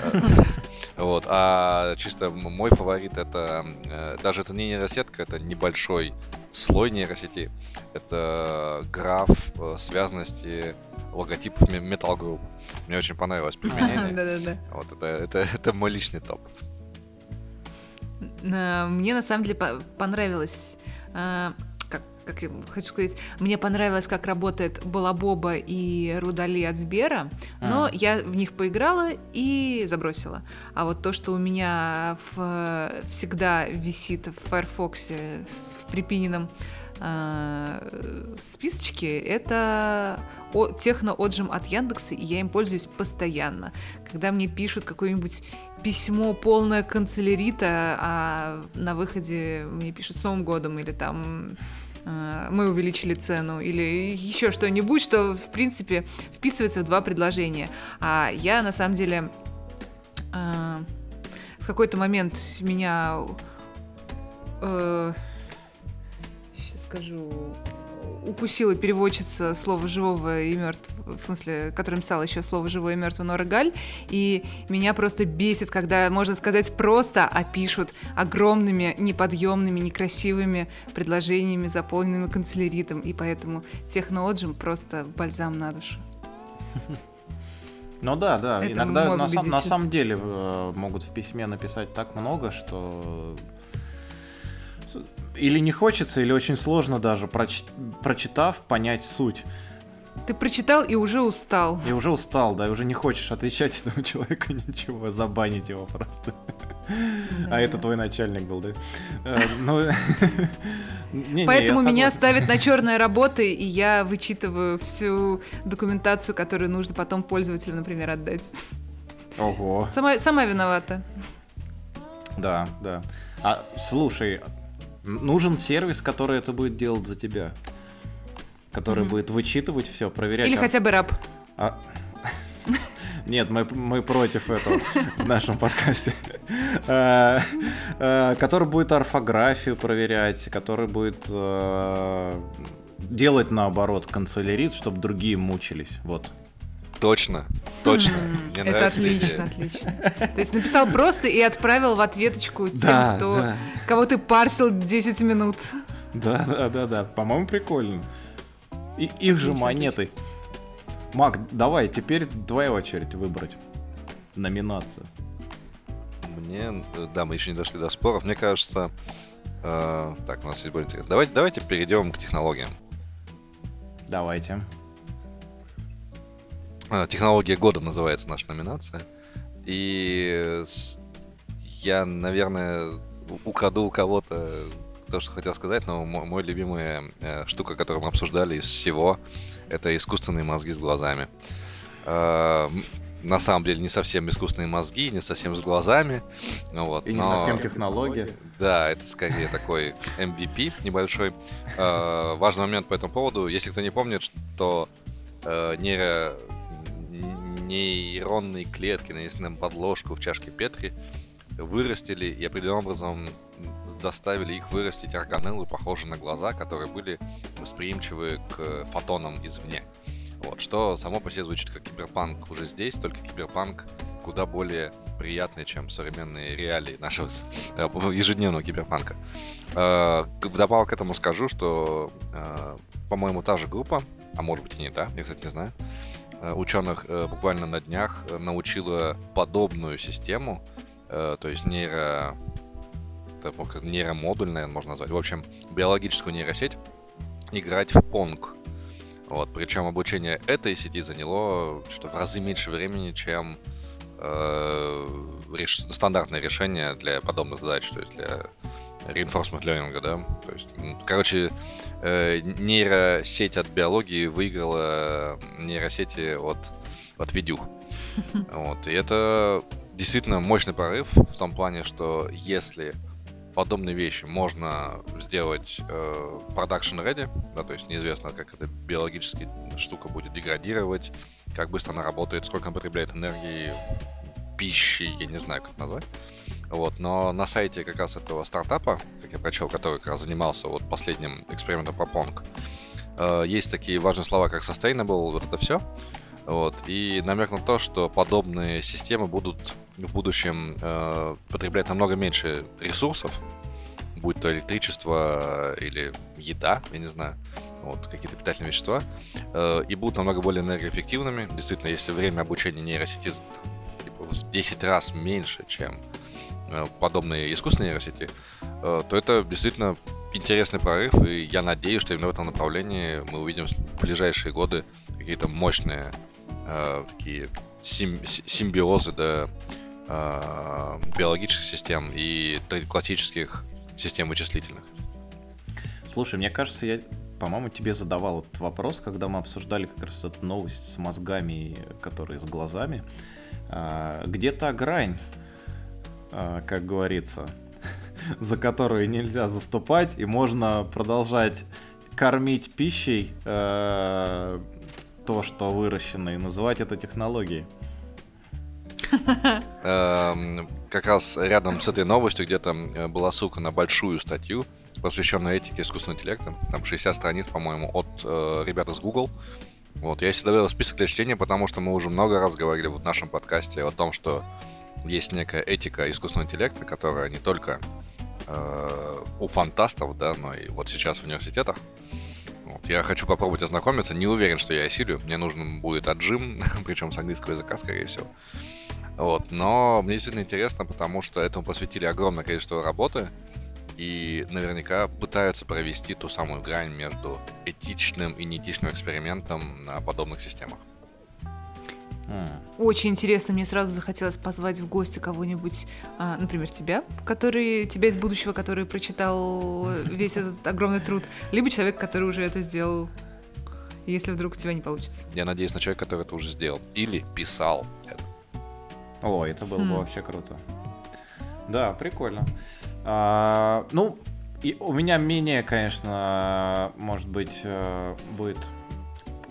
Вот, а чисто мой фаворит это э, даже это не нейросетка, это небольшой слой нейросети. Это граф э, связанности логотипов Metal Group. Мне очень понравилось применение. [laughs] Да-да-да. Вот это, это, это мой личный топ. Мне на самом деле по- понравилось, а, как, я хочу сказать, мне понравилось, как работает Балабоба и Рудали от Сбера, но А. я в них поиграла и забросила. А вот то, что у меня в- всегда висит в Firefox в припиненном а, списочке, это о- техно-отжим от Яндекса, и я им пользуюсь постоянно. Когда мне пишут какое-нибудь письмо полное канцелярита, а на выходе мне пишут с Новым годом или там э, мы увеличили цену или еще что-нибудь, что в принципе вписывается в два предложения. А я на самом деле э, в какой-то момент меня сейчас скажу укусила переводчица слова живого и мертвого, в смысле, которым писала еще слово живое и мертвое Нора Галь, и меня просто бесит, когда, можно сказать, просто опишут огромными, неподъемными, некрасивыми предложениями, заполненными канцеляритом, и поэтому техноотжим просто бальзам на душу. Ну да, да. Это Иногда на, сам- на самом деле э, могут в письме написать так много, что или не хочется, или очень сложно даже, проч- прочитав, понять суть. Ты прочитал и уже устал. И уже устал, да, и уже не хочешь отвечать [laughs] этому человеку ничего, забанить его просто. [laughs] А это твой начальник был, да? Э, [laughs] Ну, Поэтому меня ставят на черные работы, и я вычитываю всю документацию, которую нужно потом пользователю, например, отдать. Ого, Сама, сама виновата. да, да. А слушай, нужен сервис, который это будет делать за тебя. Который Мгм. будет вычитывать все, проверять. Или а- хотя бы раб. а- [laughs] Нет, мы, мы против этого в нашем подкасте. Э, э, Который будет орфографию проверять, который будет э, делать наоборот канцелярит, чтобы другие мучились. Вот. Точно, точно. Мне Это отлично, идея. отлично. То есть написал просто и отправил в ответочку тем, Да, кто, да. кого ты парсил 10 минут. Да, да, да, да. По-моему, прикольно. И, их же Отлично, монеты. Мак, давай, теперь твоя очередь выбрать номинацию. Мне, да, мы еще не дошли до споров. Мне кажется, э, так, у нас есть более интересно. Давайте, давайте перейдем к технологиям. Давайте. А, Технология года называется наша номинация. И я, наверное, украду у кого-то то, что хотел сказать, но мо- мой любимая э, штука, которую мы обсуждали из всего, это искусственные мозги с глазами. Э, на самом деле не совсем искусственные мозги, не совсем с глазами. ну Вот, И не но- совсем технология. да, это скорее такой MVP небольшой. Э, важный момент по этому поводу. Если кто не помнит, что э, нейро... нейронные клетки, нанесенные на подложку в чашке Петри, вырастили и определенным образом заставили их вырастить органеллы, похожие на глаза, которые были восприимчивы к фотонам извне. Вот, что само по себе звучит как киберпанк уже здесь, только киберпанк куда более приятный, чем современные реалии нашего э, ежедневного киберпанка. Э, Вдобавок к этому скажу, что, э, по-моему, та же группа, а может быть и не та, я, кстати, не знаю, ученых э, буквально на днях э, научила подобную систему, э, то есть нейро... это как нейромодуль, наверное, можно назвать. В общем, биологическую нейросеть играть в понг. Вот, причем обучение этой сети заняло что в разы меньше времени, чем э, реш- стандартное решение для подобных задач, то есть для reinforcement learning, да. То есть, короче, э, нейросеть от биологии выиграла нейросети от, от видюх. [laughs] Вот, и это действительно мощный прорыв в том плане, что если подобные вещи можно сделать э, production ready, да, то есть неизвестно, как эта биологическая штука будет деградировать, как быстро она работает, сколько она потребляет энергии, пищи, я не знаю, как это назвать. Вот, но на сайте как раз этого стартапа, как я прочел, который как раз занимался вот последним экспериментом по Pong, э, есть такие важные слова, как sustainable, вот это все. Вот, и намек на то, что подобные системы будут в будущем э, потреблять намного меньше ресурсов, будь то электричество или еда, я не знаю, вот, какие-то питательные вещества, э, и будут намного более энергоэффективными. Действительно, если время обучения нейросети типа, в 10 раз меньше, чем подобные искусственные нейросети, э, то это действительно интересный прорыв, и я надеюсь, что именно в этом направлении мы увидим в ближайшие годы какие-то мощные э, такие сим- си- симбиозы э, биологических систем и тр- классических систем вычислительных. Слушай, мне кажется, я, по-моему, тебе задавал этот вопрос, когда мы обсуждали как раз эту новость с мозгами, которые с глазами. А, Где та грань, как говорится, [laughs] за которую нельзя заступать, и можно продолжать кормить пищей э, то, что выращено, и называть это технологией. [laughs] Эм, Как раз рядом с этой новостью где-то была ссылка на большую статью, посвященную этике искусственного интеллекта. Там 60 страниц, по-моему, от э, ребят из Google. Вот, я себе добавил список для чтения, потому что мы уже много раз говорили в нашем подкасте о том, что есть некая этика искусственного интеллекта, которая не только э, у фантастов, да, но и вот сейчас в университетах. Вот, я хочу попробовать ознакомиться, не уверен, что я осилю. Мне нужен будет отжим, [laughs] причем с английского языка, скорее всего. Вот, но мне действительно интересно, потому что этому посвятили огромное количество работы, и наверняка пытаются провести ту самую грань между этичным и неэтичным экспериментом на подобных системах. Очень интересно, мне сразу захотелось позвать в гости кого-нибудь, а, например, тебя, который тебя из будущего, который прочитал [laughs] весь этот огромный труд, либо человек, который уже это сделал, если вдруг у тебя не получится. Я надеюсь на человека, который это уже сделал. Или писал это. О, это было бы Хм. вообще круто. Да, прикольно. А, ну, и у меня менее, конечно, может быть, э, будет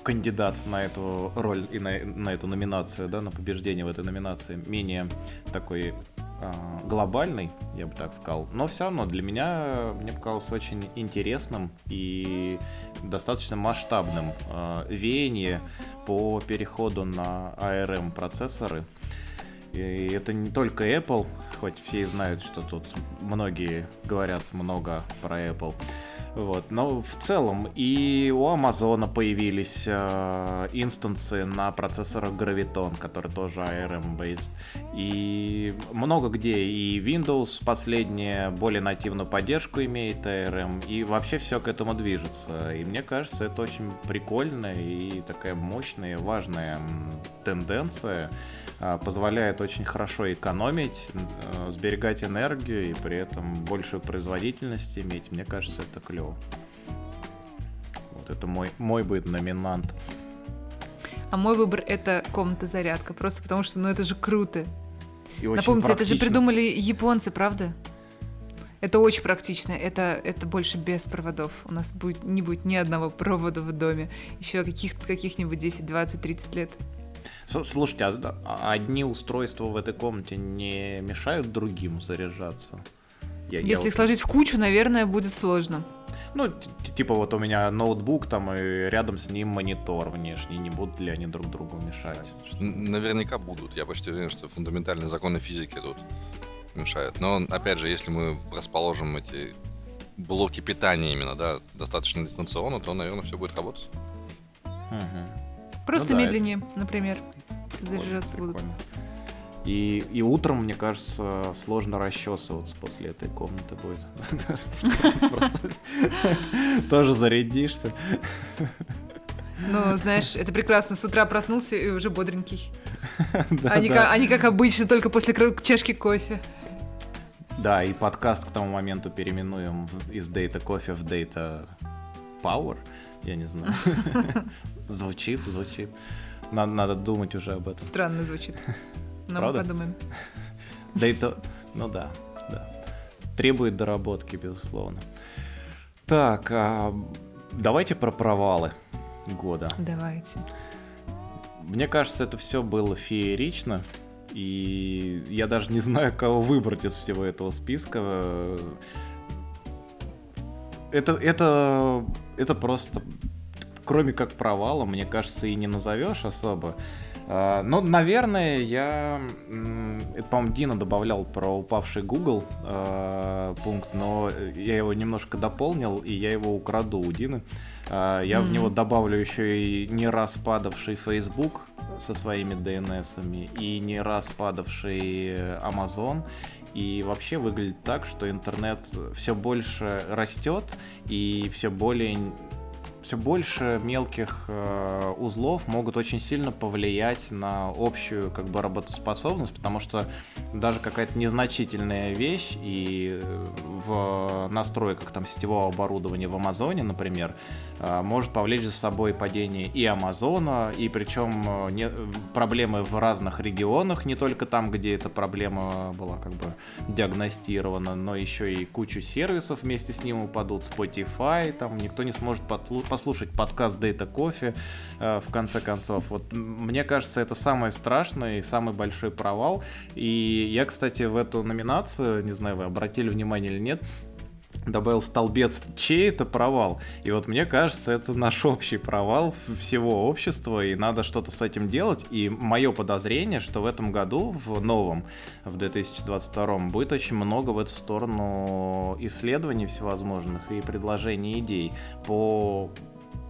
кандидат на эту роль и на, на эту номинацию, да, на побеждение в этой номинации, менее такой а, глобальный, я бы так сказал. Но все равно для меня мне показалось очень интересным и достаточно масштабным э, веяние по переходу на ARM процессоры. И это не только Apple, хоть все и знают, что тут многие говорят много про Apple. Вот. Но в целом и у Амазона появились э, инстансы на процессорах Graviton, который тоже ARM-based. И много где и Windows последняя более нативную поддержку имеет ARM, и вообще все к этому движется. И мне кажется, это очень прикольная и такая мощная, важная тенденция позволяет очень хорошо экономить, э, сберегать энергию и при этом большую производительность иметь. Мне кажется, это клево. Вот это мой, мой будет номинант. А мой выбор это комната зарядка, просто потому что, ну это же круто. И Напомните, это же придумали японцы, правда? Это очень практично. Это, это больше без проводов. У нас будет, не будет ни одного провода в доме. Еще каких, каких-нибудь 10, 20, 30 лет. Слушайте, а- а одни устройства в этой комнате не мешают другим заряжаться? Я- я Если вот- их сложить в кучу, наверное, будет сложно. Ну, типа вот у меня ноутбук там и рядом с ним монитор внешний, не будут ли они друг другу мешать? Наверняка будут. Я почти уверен, что фундаментальные законы физики тут мешают. Но, опять же, если мы расположим эти блоки питания именно, да, достаточно дистанционно, то, наверное, все будет работать. Мгм. Просто Ну да, медленнее, например, Прикольно, заряжаться будут. И, и утром, мне кажется, сложно расчесываться после этой комнаты будет. Тоже зарядишься. Ну, знаешь, это прекрасно. С утра проснулся и уже бодренький. Они, как, обычно, только после чашки кофе. Да, и подкаст к тому моменту переименуем из Data Coffee в Data Power. Я не знаю. Звучит, звучит. Надо, надо думать уже об этом. Странно звучит. Но Правда? мы подумаем. [laughs] Data... Ну да, да. Требует доработки, безусловно. Так, а, давайте про провалы года. Давайте. Мне кажется, это все было феерично. И я даже не знаю, кого выбрать из всего этого списка. Это, это, это просто, кроме как провала, мне кажется, и не назовешь особо. А, Но, наверное, я... Это, по-моему, Дина добавлял про упавший Google а, пункт, но я его немножко дополнил, и я его украду у Дины. А, Я в Мгм. него добавлю еще и не раз падавший Facebook со своими DNS-ами, и не раз падавший Amazon. И вообще выглядит так, что интернет все больше растет и все более все больше мелких э, узлов могут очень сильно повлиять на общую как бы работоспособность, потому что даже какая-то незначительная вещь и э, в настройках там сетевого оборудования в Амазоне, например, э, может повлечь за собой падение и Амазона, и причем э, не- проблемы в разных регионах, не только там, где эта проблема была как бы диагностирована, но еще и кучу сервисов вместе с ним упадут, Spotify, там никто не сможет послушать подкаст Data Coffee э, в конце концов. Вот мне кажется, это самый страшный и самый большой провал. И я, кстати, в эту номинацию, не знаю, вы обратили внимание или нет, добавил столбец, чей это провал. И вот мне кажется, это наш [laughs] общий провал всего общества, и надо что-то с этим делать. И мое подозрение, что в этом году, в новом, в 2022, будет очень много в эту сторону исследований всевозможных и предложений идей по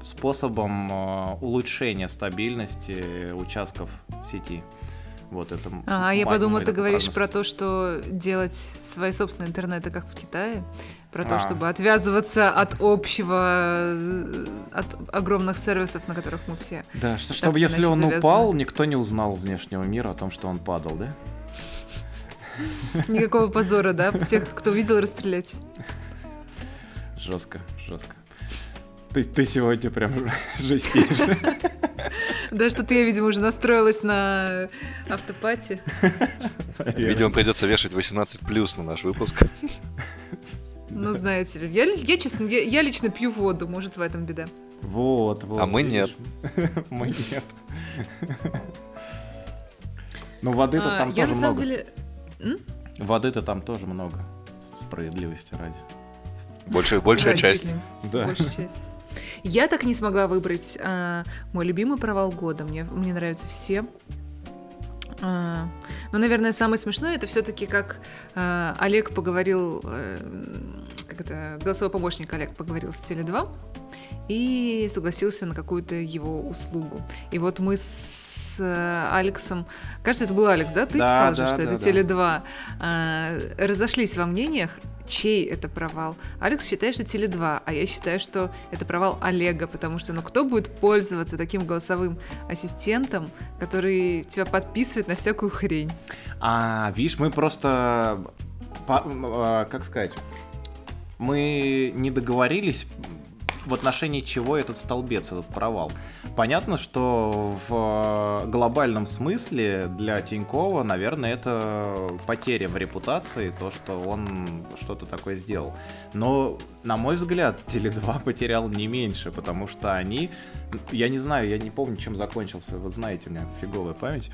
способам э, улучшения стабильности участков сети. Вот это. А, я подумала, ты говоришь прогноз. про то, что делать свои собственные интернеты, как в Китае. Про то, А. чтобы отвязываться от общего, э, от огромных сервисов, на которых мы все. Да, что, чтобы если иначе он завязано. упал, никто не узнал внешнего мира о том, что он падал, да? Никакого позора, да? Всех, кто видел, расстрелять. Жестко, жестко. Ты, ты сегодня прям [laughs] жестишь. Да, что-то я, видимо, уже настроилась на автопати. Видимо, придется вешать 18 плюс на наш выпуск. Ну, знаете ли, я, я честно, я, я лично пью воду, может, в этом беда. Вот, вот. А мы видишь? [laughs] Мы нет. Ну, воды-то А, там я тоже на самом много. Воды-то там тоже много, справедливости ради. Больше, большая часть. Да. Большая часть. Я так не смогла выбрать а, мой любимый провал года. Мне, мне нравятся все. А, но, наверное, самое смешное это все-таки как а, Олег поговорил, а, как это, голосовой помощник Олег поговорил с Теле2 и согласился на какую-то его услугу. И вот мы с э, Алексом, кажется, это был Алекс, да? Ты да, писал да, же, что да, это да. Теле2. А, разошлись во мнениях, чей это провал. Алекс считает, что Теле2, а я считаю, что это провал Олега, потому что, ну, кто будет пользоваться таким голосовым ассистентом, который тебя подписывает на всякую хрень? А, видишь, мы просто, по, а, как сказать, мы не договорились в отношении чего этот столбец, этот провал. Понятно, что в глобальном смысле для Тинькова, наверное, это потеря в репутации, то, что он что-то такое сделал. Но, на мой взгляд, Теле2 [laughs] потерял не меньше, потому что они я не знаю, я не помню, чем закончился. Вот знаете, у меня фиговая память.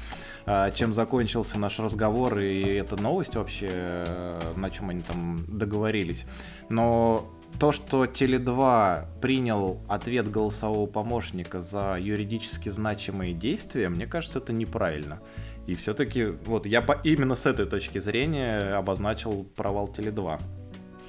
А, чем закончился наш разговор и эта новость вообще, э, на чем они там договорились. Но то, что Теле2 принял ответ голосового помощника за юридически значимые действия, мне кажется, это неправильно. И все-таки, вот я по, именно с этой точки зрения обозначил провал Теле2.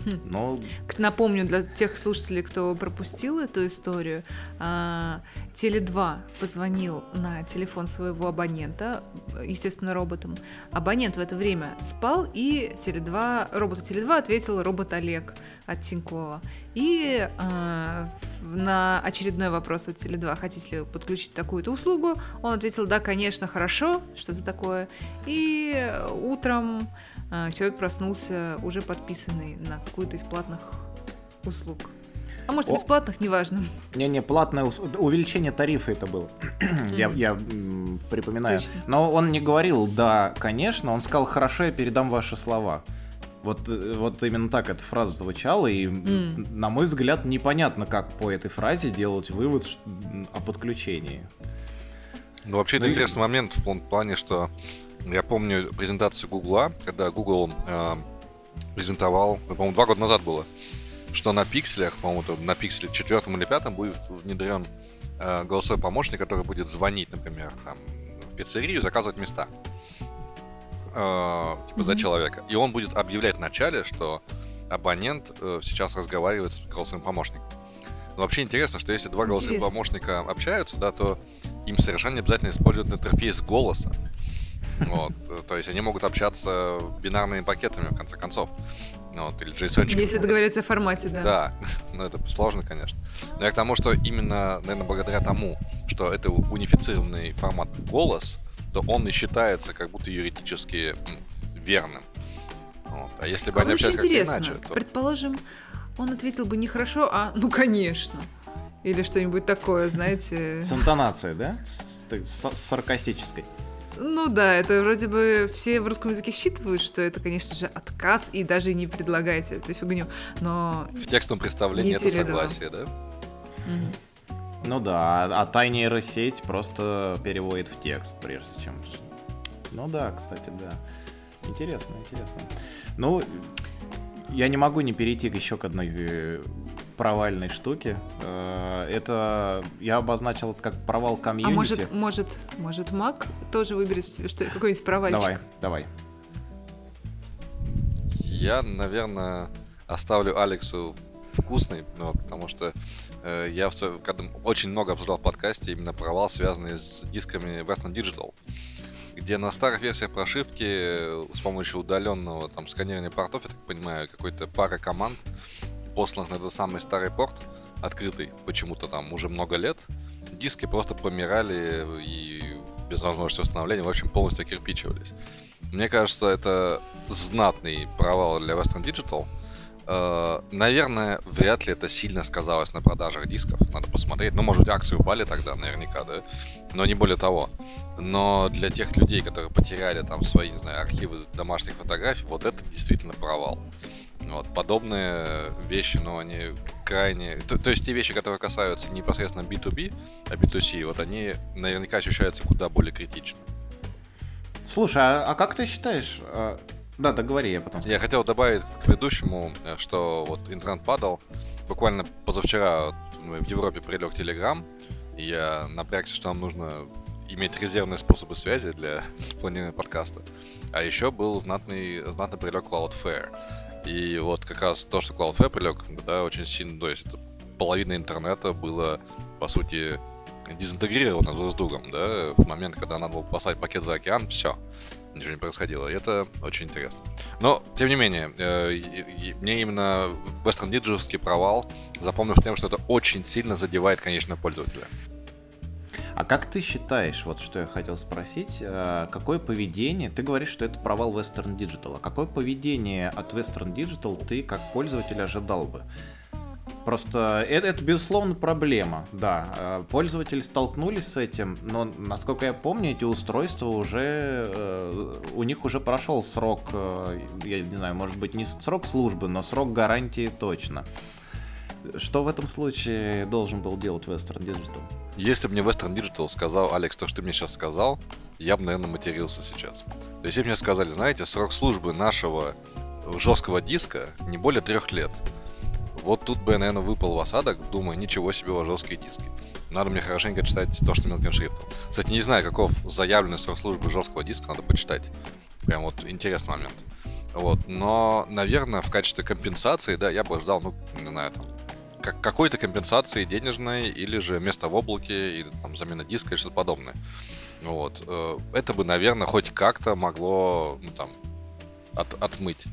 Хм. Но... Напомню для тех слушателей, кто пропустил эту историю, а, Теле2 позвонил на телефон своего абонента, естественно, роботом. Абонент в это время спал, и Теле2, роботу Теле2 ответил робот Олег от Тинькова. И э, на очередной вопрос от Теле2, хотите ли подключить такую-то услугу, он ответил, да, конечно, хорошо, что это такое. И утром человек проснулся уже подписанный на какую-то из платных услуг. А может, О. бесплатных, неважно. Не-не, платное увеличение тарифа это было. [clears throat] я, я припоминаю. Точно. Но он не говорил, да, конечно, он сказал, хорошо, я передам ваши слова. Вот, э, вот именно так эта фраза звучала, и, mm. на мой взгляд, непонятно, как по этой фразе делать вывод о подключении. Ну, вообще, это ну, интересный и... момент в том плане, что я помню презентацию Гугла, когда Google э, презентовал, по-моему, два года назад было, что на пикселях, по-моему, на пикселе четвертом или пятом будет внедрен э, голосовой помощник, который будет звонить, например, там, в пиццерию, заказывать места э, типа mm-hmm. за человека. И он будет объявлять вначале, что абонент э, сейчас разговаривает с голосовым помощником. Но вообще интересно, что если два голосовых помощника общаются, да, то им совершенно не обязательно использовать интерфейс голоса. Вот, э, то есть они могут общаться бинарными пакетами, в конце концов. Вот, или JSON. Если договориться о формате, да. Да, [laughs] ну это сложно, конечно. Но я к тому, что именно, наверное, благодаря тому, что это унифицированный формат голос, то он и считается как будто юридически верным. Вот. А если бы а они общались как иначе, то... Предположим, он ответил бы нехорошо, а ну конечно. Или что-нибудь такое, знаете. С интонацией, да? С, саркастической. Ну да, это вроде бы все в русском языке считывают, что это, конечно же, отказ, и даже не предлагайте эту фигню, но... В текстовом представлении это согласие, да? Угу. Ну да, а, а та нейросеть просто переводит в текст, прежде чем... Ну да, кстати, да. Интересно, интересно. Ну, я не могу не перейти еще к одной э, провальной штуке. Э, это я обозначил это как провал комьюнити. А может, может, может, Мак тоже выберет себе что какой-нибудь провальчик? Давай, давай. Я, наверное, оставлю Алексу вкусный, ну, потому что э, я все, когда очень много обсуждал в подкасте именно провал, связанный с дисками Western Digital, где на старых версиях прошивки э, с помощью удаленного там сканирования портов, я так понимаю, какой-то пара команд, посланных на этот самый старый порт, открытый почему-то там уже много лет, диски просто помирали и без возможности восстановления, в общем, полностью кирпичивались. Мне кажется, это знатный провал для Western Digital — Э, наверное, вряд ли это сильно сказалось на продажах дисков. Надо посмотреть. Ну, может быть, акции упали тогда, наверняка, да. Но не более того. Но для тех людей, которые потеряли там свои, не знаю, архивы домашних фотографий, вот это действительно провал. Вот, подобные вещи, ну, они крайне... То, то есть те вещи, которые касаются непосредственно B2B, а B2C, вот они наверняка ощущаются куда более критично. Слушай, а, а как ты считаешь, а, Да, договори, я потом. Я хотел добавить к предыдущему, э, что вот интернет падал. Буквально позавчера в Европе прилег Telegram, и я напрягся, что нам нужно иметь резервные способы связи для [laughs] планирования подкаста. А еще был знатный, знатный прилег Cloudflare. И вот как раз то, что Cloudflare прилег, да, очень сильно, то есть это половина интернета было, по сути, дезинтегрировано друг с другом, да, в момент, когда надо было послать пакет за океан, все, ничего не происходило. И это очень интересно. Но, тем не менее, э, мне именно Western Digitalский провал запомнился тем, что это очень сильно задевает конечного пользователя. А как ты считаешь, вот что я хотел спросить, э, какое поведение, ты говоришь, что это провал Western Digital, а какое поведение от Western Digital ты как пользователь ожидал бы? Просто это, это, безусловно, проблема, да. Э, пользователи столкнулись с этим, но, насколько я помню, эти устройства уже, э, у них уже прошел срок, я не знаю, может быть, не срок службы, но срок гарантии точно. Что в этом случае должен был делать Western Digital? Если бы мне Western Digital сказал, Алекс, то, что ты мне сейчас сказал, я бы, наверное, матерился сейчас. То есть, если бы мне сказали, знаете, срок службы нашего жесткого диска не более трех лет. Вот тут бы я, наверное, выпал в осадок, думаю, ничего себе, у жесткие диски. Надо мне хорошенько читать то, что мелким шрифтом. Кстати, не знаю, каков заявленный срок службы жесткого диска, надо почитать. Прям вот интересный момент. Вот, но, наверное, в качестве компенсации, да, я бы ждал, ну, не знаю, там, как, какой-то компенсации денежной, или же место в облаке, или там замена диска, или что-то подобное. Вот. Э, это бы, наверное, хоть как-то могло, ну, там, от, отмыть.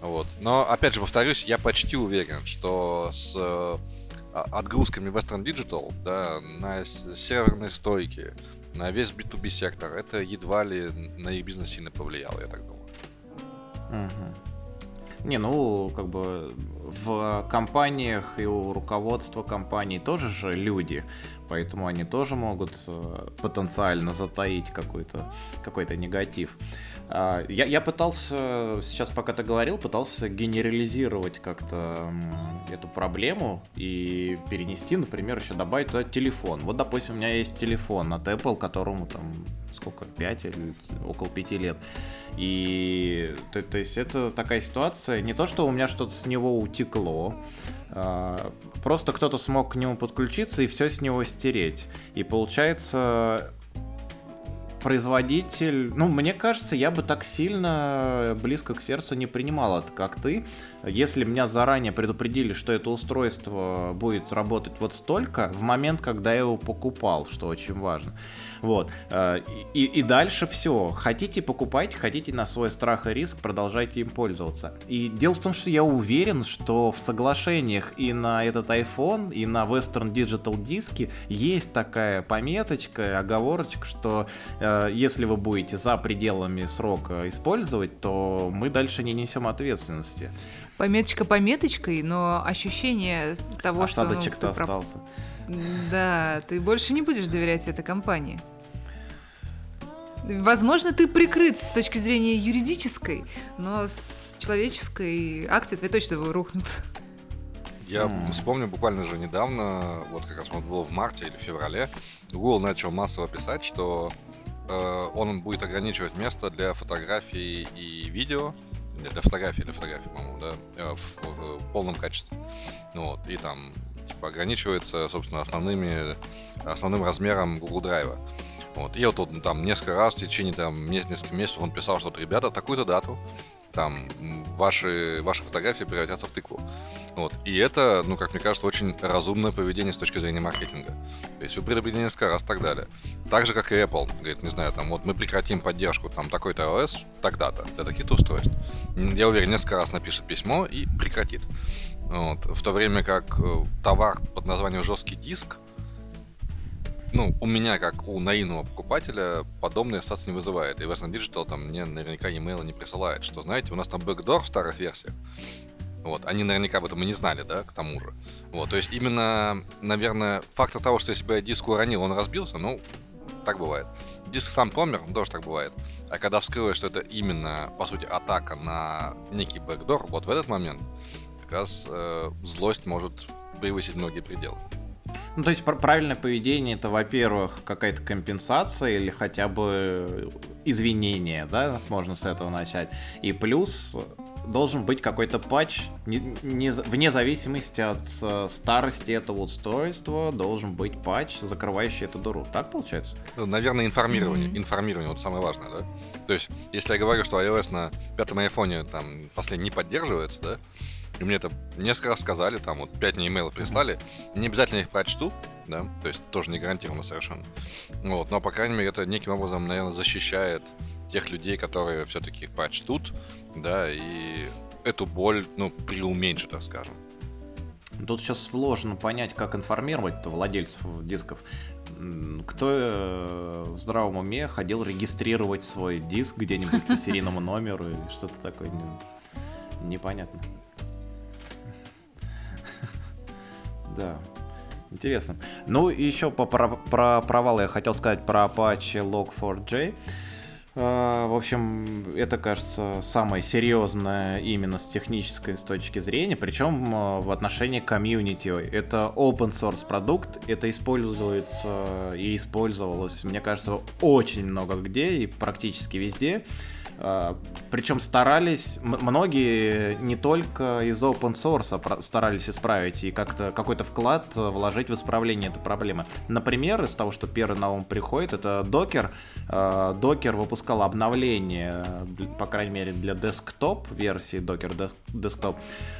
Вот. Но, опять же, повторюсь, я почти уверен, что с э, отгрузками Western Digital, да, на серверные стойки, на весь B2B сектор, это едва ли на их бизнес сильно повлияло, я так думаю. Угу. Не, ну, как бы в компаниях и у руководства компаний тоже же люди, поэтому они тоже могут э, потенциально затаить какой-то какой негатив. А, я, я пытался, сейчас пока ты говорил, пытался генерализировать как-то эту проблему и перенести, например, еще добавить туда телефон. Вот, допустим, у меня есть телефон от Apple, которому там сколько, 5 или около 5 лет. И то, то есть это такая ситуация, не то, что у меня что-то с него утекло, а, просто кто-то смог к нему подключиться и все с него стереть. И получается, производитель, ну, мне кажется, я бы так сильно близко к сердцу не принимал это, как ты. Если меня заранее предупредили, что это устройство будет работать вот столько, в момент, когда я его покупал, что очень важно. Вот. Э, и, и дальше все. Хотите, покупайте, хотите на свой страх и риск, продолжайте им пользоваться. И дело в том, что я уверен, что в соглашениях и на этот iPhone, и на Western Digital диске есть такая пометочка, оговорочка, что э, если вы будете за пределами срока использовать, то мы дальше не несем ответственности. Пометочка пометочкой, но ощущение того, Осадочек что... Ну, остался. Да, ты больше не будешь доверять этой компании. Возможно, ты прикрыт с точки зрения юридической, но с человеческой акции твои точно рухнут. Я mm. вспомню буквально же недавно, вот как раз вот было в марте или феврале, Google начал массово писать, что э, он будет ограничивать место для фотографий и видео, для фотографий или фотографий, по-моему, да, э, в, в, в полном качестве. Ну вот, и там типа, ограничивается, собственно, основными, основным размером Google Drive. Вот. И вот, вот там несколько раз в течение там нескольких месяцев он писал, что ребята, такую-то дату, там ваши, ваши фотографии превратятся в тыкву. Вот. И это, ну, как мне кажется, очень разумное поведение с точки зрения маркетинга. То есть вы предупредили несколько раз и так далее. Так же, как и Apple. Говорит, не знаю, там, вот мы прекратим поддержку там такой-то iOS тогда-то для таких-то устройств. Я уверен, несколько раз напишет письмо и прекратит. Вот. В то время как э, товар под названием жесткий диск, ну, у меня, как у наивного покупателя, подобные ассоциации не вызывает. И Western Digital там мне наверняка e-mail не присылает, что, знаете, у нас там бэкдор в старых версиях. Вот, они наверняка об этом и не знали, да, к тому же. Вот, то есть именно, наверное, фактор того, что если бы я диск уронил, он разбился, ну, так бывает. Диск сам помер, тоже так бывает. А когда вскрылось, что это именно, по сути, атака на некий бэкдор, вот в этот момент как раз э, злость может превысить многие пределы. Ну, то есть правильное поведение это, во-первых, какая-то компенсация или хотя бы извинение, да, можно с этого начать. И плюс должен быть какой-то патч, не, не, вне зависимости от э, старости этого устройства, должен быть патч, закрывающий эту дыру. Так получается? Ну, наверное, информирование. Mm-hmm. Информирование, вот самое важное, да? То есть, если я говорю, что iOS на пятом айфоне там последний не поддерживается, да, и мне это несколько раз сказали, там вот 5 мне имейлов прислали, не обязательно их прочту, да, то есть тоже не гарантированно совершенно. Вот, но, по крайней мере, это неким образом, наверное, защищает тех людей, которые все-таки их прочтут, да, и эту боль, ну, преуменьшит, так скажем. Тут сейчас сложно понять, как информировать владельцев дисков. Кто э, в здравом уме ходил регистрировать свой диск где-нибудь по [laughs] серийному номеру и что-то такое непонятно. Да. Интересно. Ну, и еще по, про, про провалы я хотел сказать про Apache Log4j. А, в общем, это, кажется, самое серьезное именно с технической с точки зрения, причем а, в отношении комьюнити. Это open source продукт, это используется и использовалось, мне кажется, очень много где и практически везде. А, Причем старались, многие не только из open source старались исправить и как-то какой-то вклад э, вложить в исправление этой проблемы. Например, из того, что первый на ум приходит, это Docker. Docker выпускал обновление, по крайней мере, для desktop версии Docker Desktop,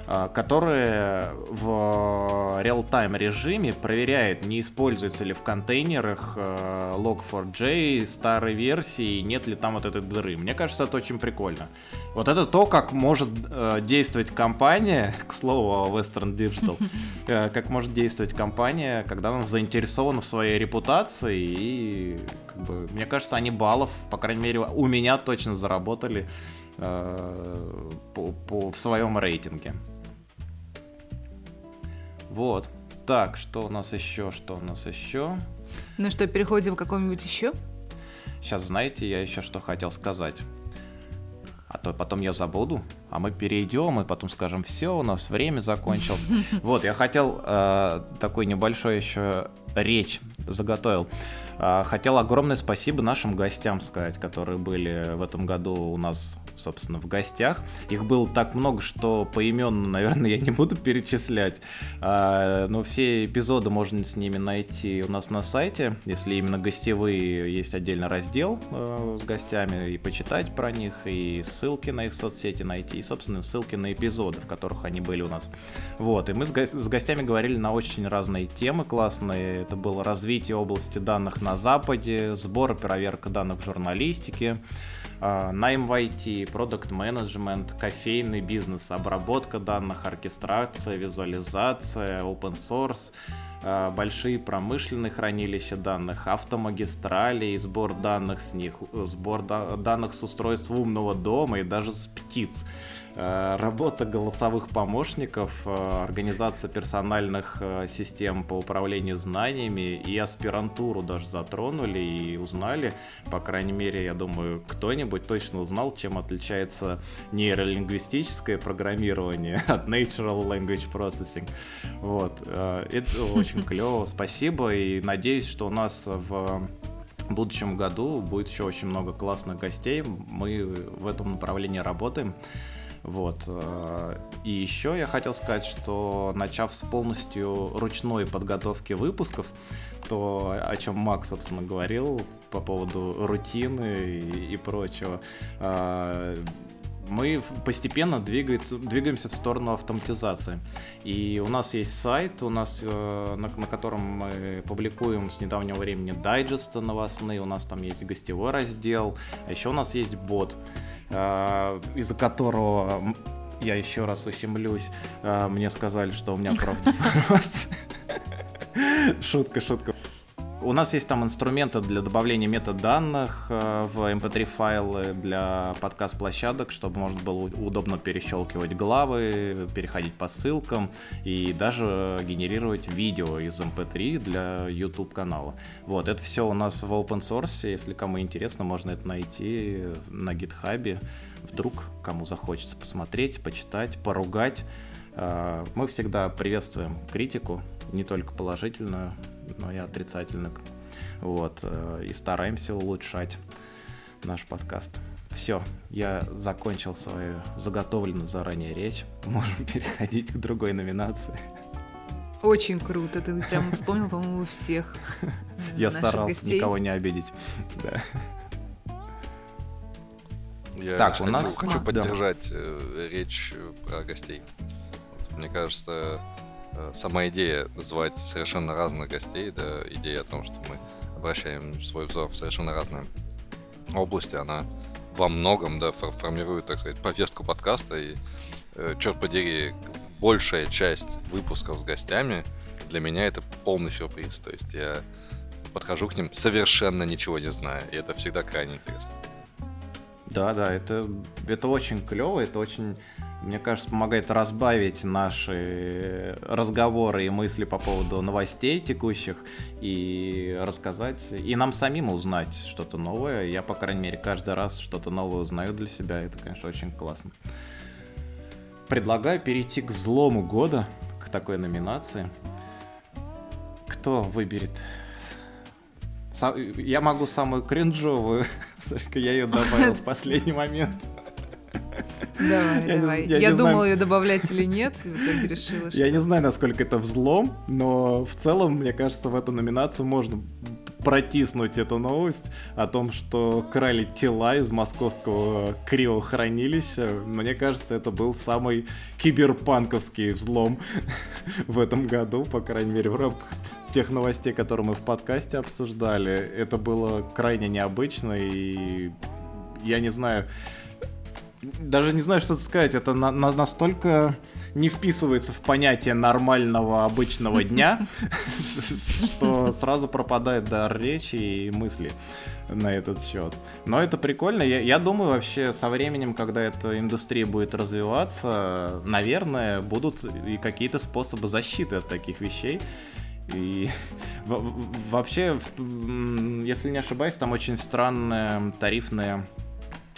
а, которые в real-time режиме проверяет, не используется ли в контейнерах э, Log4j старой версии, нет ли там вот этой дыры. Мне кажется, это очень прикольно. Вот это то, как может э, действовать компания, [laughs] к слову о Western Digital, [laughs] э, как может действовать компания, когда она заинтересована в своей репутации и, как бы, мне кажется, они баллов, по крайней мере, у меня точно заработали э, по, по, в своем рейтинге. Вот. Так, что у нас еще, что у нас еще? Ну что, переходим к какому-нибудь еще? Сейчас, знаете, я еще что хотел сказать а то потом я забуду, а мы перейдем и потом скажем, все, у нас время закончилось. [laughs] Вот, я хотел э, такой небольшой еще речь заготовил. Э, хотел огромное спасибо нашим гостям сказать, которые были в этом году у нас собственно, в гостях. Их было так много, что поименно, [laughs] наверное, я не буду перечислять. А, но все эпизоды можно с ними найти у нас на сайте. Если именно гостевые, есть отдельный раздел э, с гостями, и почитать про них, и ссылки на их соцсети найти, и, собственно, ссылки на эпизоды, в которых они были у нас. Вот, и мы с гостями говорили на очень разные темы классные. Это было развитие области данных на Западе, сбор и проверка данных в журналистике, а, найм в IT, продукт менеджмент, кофейный бизнес, обработка данных, оркестрация, визуализация, open source, а, большие промышленные хранилища данных, автомагистрали и сбор данных с них, сбор данных с устройств умного дома и даже с птиц. Э, работа голосовых помощников, э, организация персональных э, систем по управлению знаниями и аспирантуру даже затронули и узнали, по крайней мере, я думаю, кто-нибудь точно узнал, чем отличается нейролингвистическое программирование [laughs] от Natural Language Processing. Вот, это очень клево, спасибо, и надеюсь, что у нас в в будущем году будет еще очень много классных гостей. Мы в этом направлении работаем. Вот. Э, и еще я хотел сказать, что начав с полностью ручной подготовки выпусков, то, о чем Мак, собственно, говорил по поводу рутины и, и прочего, э, мы постепенно двигается, двигаемся в сторону автоматизации. И у нас есть сайт, у нас, э, на, на котором мы публикуем с недавнего времени дайджесты новостные, у нас там есть гостевой раздел, а еще у нас есть бот. А, из-за которого я еще раз ущемлюсь, а, мне сказали, что у меня профдеформация. [laughs] Шутка, шутка. У нас есть там инструменты для добавления метаданных э, в mp3 файлы для подкаст-площадок, чтобы можно было удобно перещелкивать главы, переходить по ссылкам и даже генерировать видео из mp3 для YouTube канала. Вот, это все у нас в open source, если кому интересно, можно это найти на GitHub. Вдруг кому захочется посмотреть, почитать, поругать. Э, мы всегда приветствуем критику, не только положительную, но и отрицательную. Вот, э, и стараемся улучшать наш подкаст. Все, я закончил свою заготовленную заранее речь. [laughs] Можем переходить к другой номинации. Очень круто, ты прям вспомнил, по-моему, всех. Я старался гостей. никого не обидеть. Да. Я Так, хочу, у нас- хочу да. поддержать э, речь э, про гостей. Мне кажется, э, сама идея звать совершенно разных гостей, да, идея о том, что мы обращаем свой взор в совершенно разные области, она во многом, да, фор- формирует, так сказать, повестку подкаста, и, э, черт подери, большая часть выпусков с гостями для меня это полный сюрприз, то есть я подхожу к ним совершенно ничего не зная, и это всегда крайне интересно. Да, да, это, это очень клево, это очень, мне кажется, помогает разбавить наши разговоры и мысли по поводу новостей текущих и рассказать, и нам самим узнать что-то новое. Я, по крайней мере, каждый раз что-то новое узнаю для себя, это, конечно, очень классно. Предлагаю перейти к взлому года, к такой номинации. Кто выберет? Я могу самую кринжовую, [laughs] только я ее добавил в последний момент. Давай, Я не- давай. я Я не думала знаю. ее добавлять или нет, и в итоге решила, что... Я не знаю, насколько это взлом, но в целом, мне кажется, в эту номинацию можно протиснуть эту новость о том, что крали тела из московского криохранилища. Мне кажется, это был самый киберпанковский взлом [laughs] в этом году, по крайней мере, в рамках тех новостей, которые мы в подкасте обсуждали. Это было крайне необычно, и я не знаю, даже не знаю, что сказать. Это на- на- настолько не вписывается в понятие нормального обычного дня, [laughs] что сразу пропадает дар речи и мысли на этот счет. Но это прикольно. Я, я думаю, вообще со временем, когда эта индустрия будет развиваться, наверное, будут и какие-то способы защиты от таких вещей. И [laughs] вообще, если не ошибаюсь, там очень странная тарифная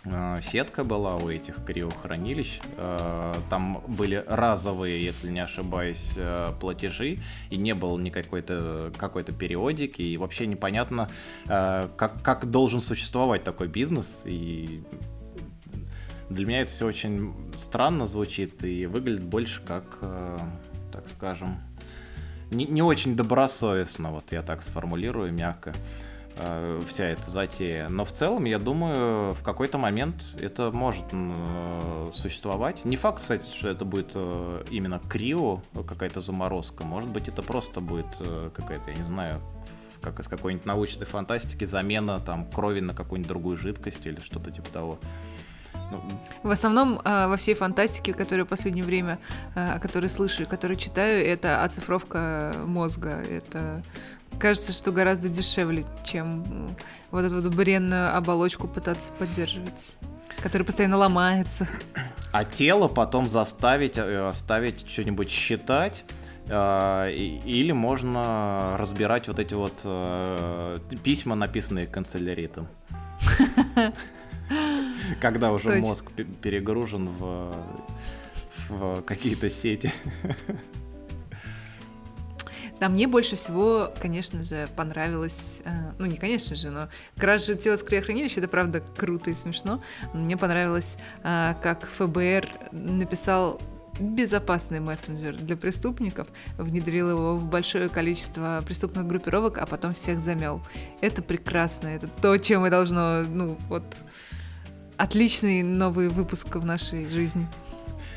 э, сетка была у этих криохранилищ. Э, Там были разовые, если не ошибаюсь, э, платежи, и не было никакой-то какой-то периодики, и вообще непонятно, как, как должен существовать такой бизнес, и для меня это все очень странно звучит и выглядит больше как, так скажем, не, не очень добросовестно, вот я так сформулирую мягко, э, вся эта затея. Но в целом, я думаю, в какой-то момент это может э, существовать. Не факт, кстати, что это будет э, именно крио, какая-то заморозка. Может быть, это просто будет э, какая-то, я не знаю, как из какой-нибудь научной фантастики, замена там крови на какую-нибудь другую жидкость или что-то типа того. Ну, В основном а, во всей фантастике, которую в последнее время, а, о которой слышу и которую читаю, это оцифровка мозга. Это кажется, что гораздо дешевле, чем вот эту вот бренную оболочку пытаться поддерживать, которая постоянно ломается. А тело потом заставить, э, оставить что-нибудь считать. э, Или можно разбирать вот эти вот э, письма, написанные канцеляритом. [laughs] [laughs] Когда уже мозг пе- перегружен в, в какие-то сети. Да, мне больше всего, конечно же, понравилось, э, ну не конечно же, но кража тела с криохранилища, это правда круто и смешно. Мне понравилось, э, как ФБР написал безопасный мессенджер для преступников, внедрил его в большое количество преступных группировок, а потом всех замел. Это прекрасно, это то, чем и должно, ну вот, отличный новый выпуск в нашей жизни.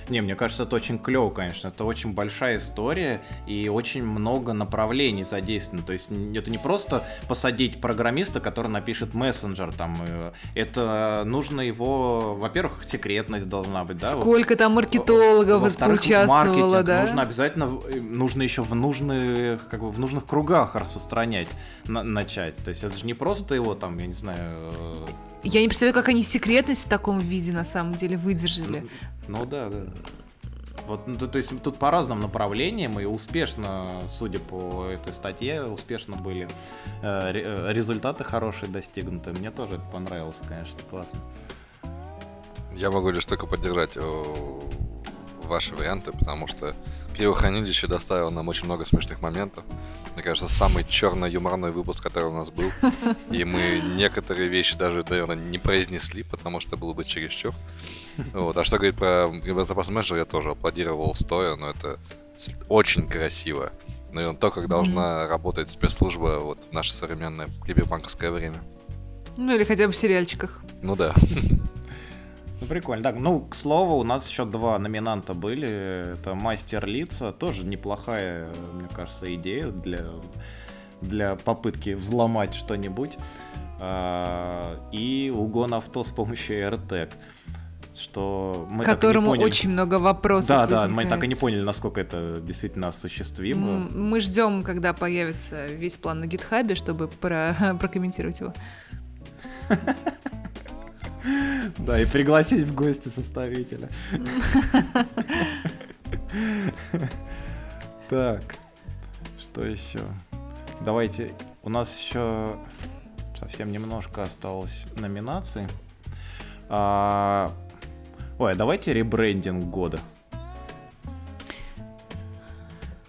Не, мне кажется, это очень клево, конечно. Это очень большая история и очень много направлений задействовано. То есть это не просто посадить программиста, который напишет мессенджер. Там, э, это нужно его, во-первых, секретность должна быть, да? Сколько там маркетологов Во-вторых, участвовало, маркетинг да? нужно обязательно, э, нужно еще в нужных, как бы в нужных кругах распространять, на- начать. То есть это же не просто его там, я не знаю, э, Я не представляю, как они секретность в таком виде на самом деле выдержали. Ну да, да. Вот, ну, то, то есть тут по разным направлениям и успешно, судя по этой статье, успешно были э, э, результаты хорошие достигнуты. Мне тоже это понравилось, конечно, классно. Я могу лишь только поддержать. Ваши варианты, потому что Криохранилище доставило нам очень много смешных моментов. Мне кажется, самый черно-юморной выпуск, который у нас был. И мы некоторые вещи даже, наверное, не произнесли, потому что было бы чересчур. Вот. А что говорить про Гибралтар менеджер, я тоже аплодировал стоя, но это очень красиво. Наверное, то, как должна mm-hmm. работать спецслужба вот в наше современное кибербанковское время. Ну или хотя бы в сериальчиках. Ну да. Ну, прикольно. Так, ну, к слову, у нас еще два номинанта были. Это Мастер Лица. Тоже неплохая, мне кажется, идея для, для попытки взломать что-нибудь. А, и угон авто с помощью AirTag. Что мы Которому так и не поняли. очень много вопросов Да, возникает. да, мы так и не поняли, насколько это действительно осуществимо. Мы ждем, когда появится весь план на гитхабе, чтобы про [laughs] прокомментировать его. [laughs] [laughs] Да, и пригласить в гости составителя. [laughs] Так, что еще? Давайте, у нас еще совсем немножко осталось номинаций. А... Ой, а давайте ребрендинг года.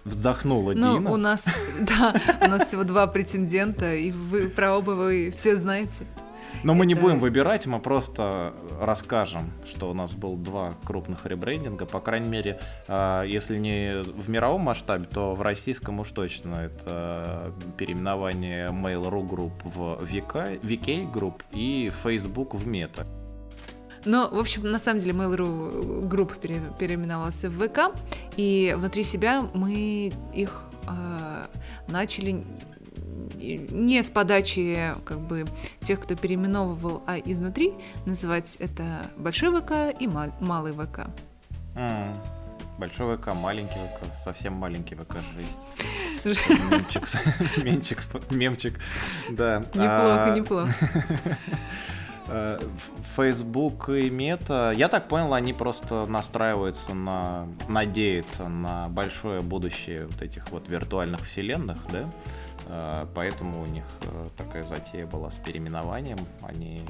Вздохнула ну, Дина. у нас, [laughs] да, у нас всего два претендента, и вы про оба вы все знаете. Но мы не будем выбирать, мы просто расскажем, что у нас был два крупных ребрендинга. По крайней мере, а, если не в мировом масштабе, то в российском уж точно. Это переименование Mail.ru Group в VK, VK Group и Facebook в Meta. Ну, в общем, на самом деле Mail.ru Group пере, переименовался в ВК, и внутри себя мы их э, начали не с подачи как бы тех, кто переименовывал, а изнутри называть это большой ВК и мал- малый ВК. Mm. Большой ВК, маленький ВК, совсем маленький ВК, жесть. [laughs] Мемчик, мемчик, мемчик, да. Неплохо, неплохо. [laughs] Facebook и Мета, я так понял, они просто настраиваются на, надеются на большое будущее вот этих вот виртуальных вселенных, да? А, поэтому у них э, такая затея была с переименованием. Они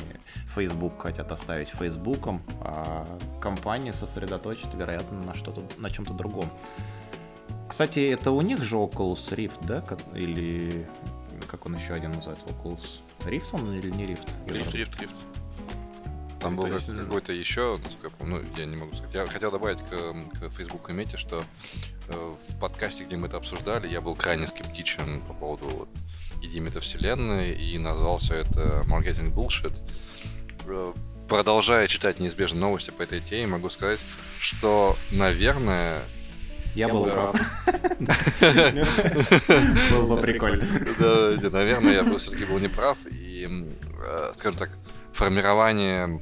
Facebook хотят оставить Фейсбуком, а компания сосредоточит, вероятно, на что-то, на чем-то другом. Кстати, это у них же Oculus Rift, да? Или как он еще один называется? Oculus Rift он или не Rift? Rift, Rift, Rift. Там был есть... какой-то еще, насколько я помню, ну, я не могу сказать. Я хотел добавить к, к Facebook и Мете, что э, в подкасте, где мы это обсуждали, я был крайне скептичен по поводу вот, идеи метавселенной и назвал все это маркетинг bullshit. Э, продолжая читать неизбежные новости по этой теме, могу сказать, что, наверное, я, был прав. [laughs] Было бы прикольно. Да, наверное, я был все-таки был неправ. И, э, скажем так, формирование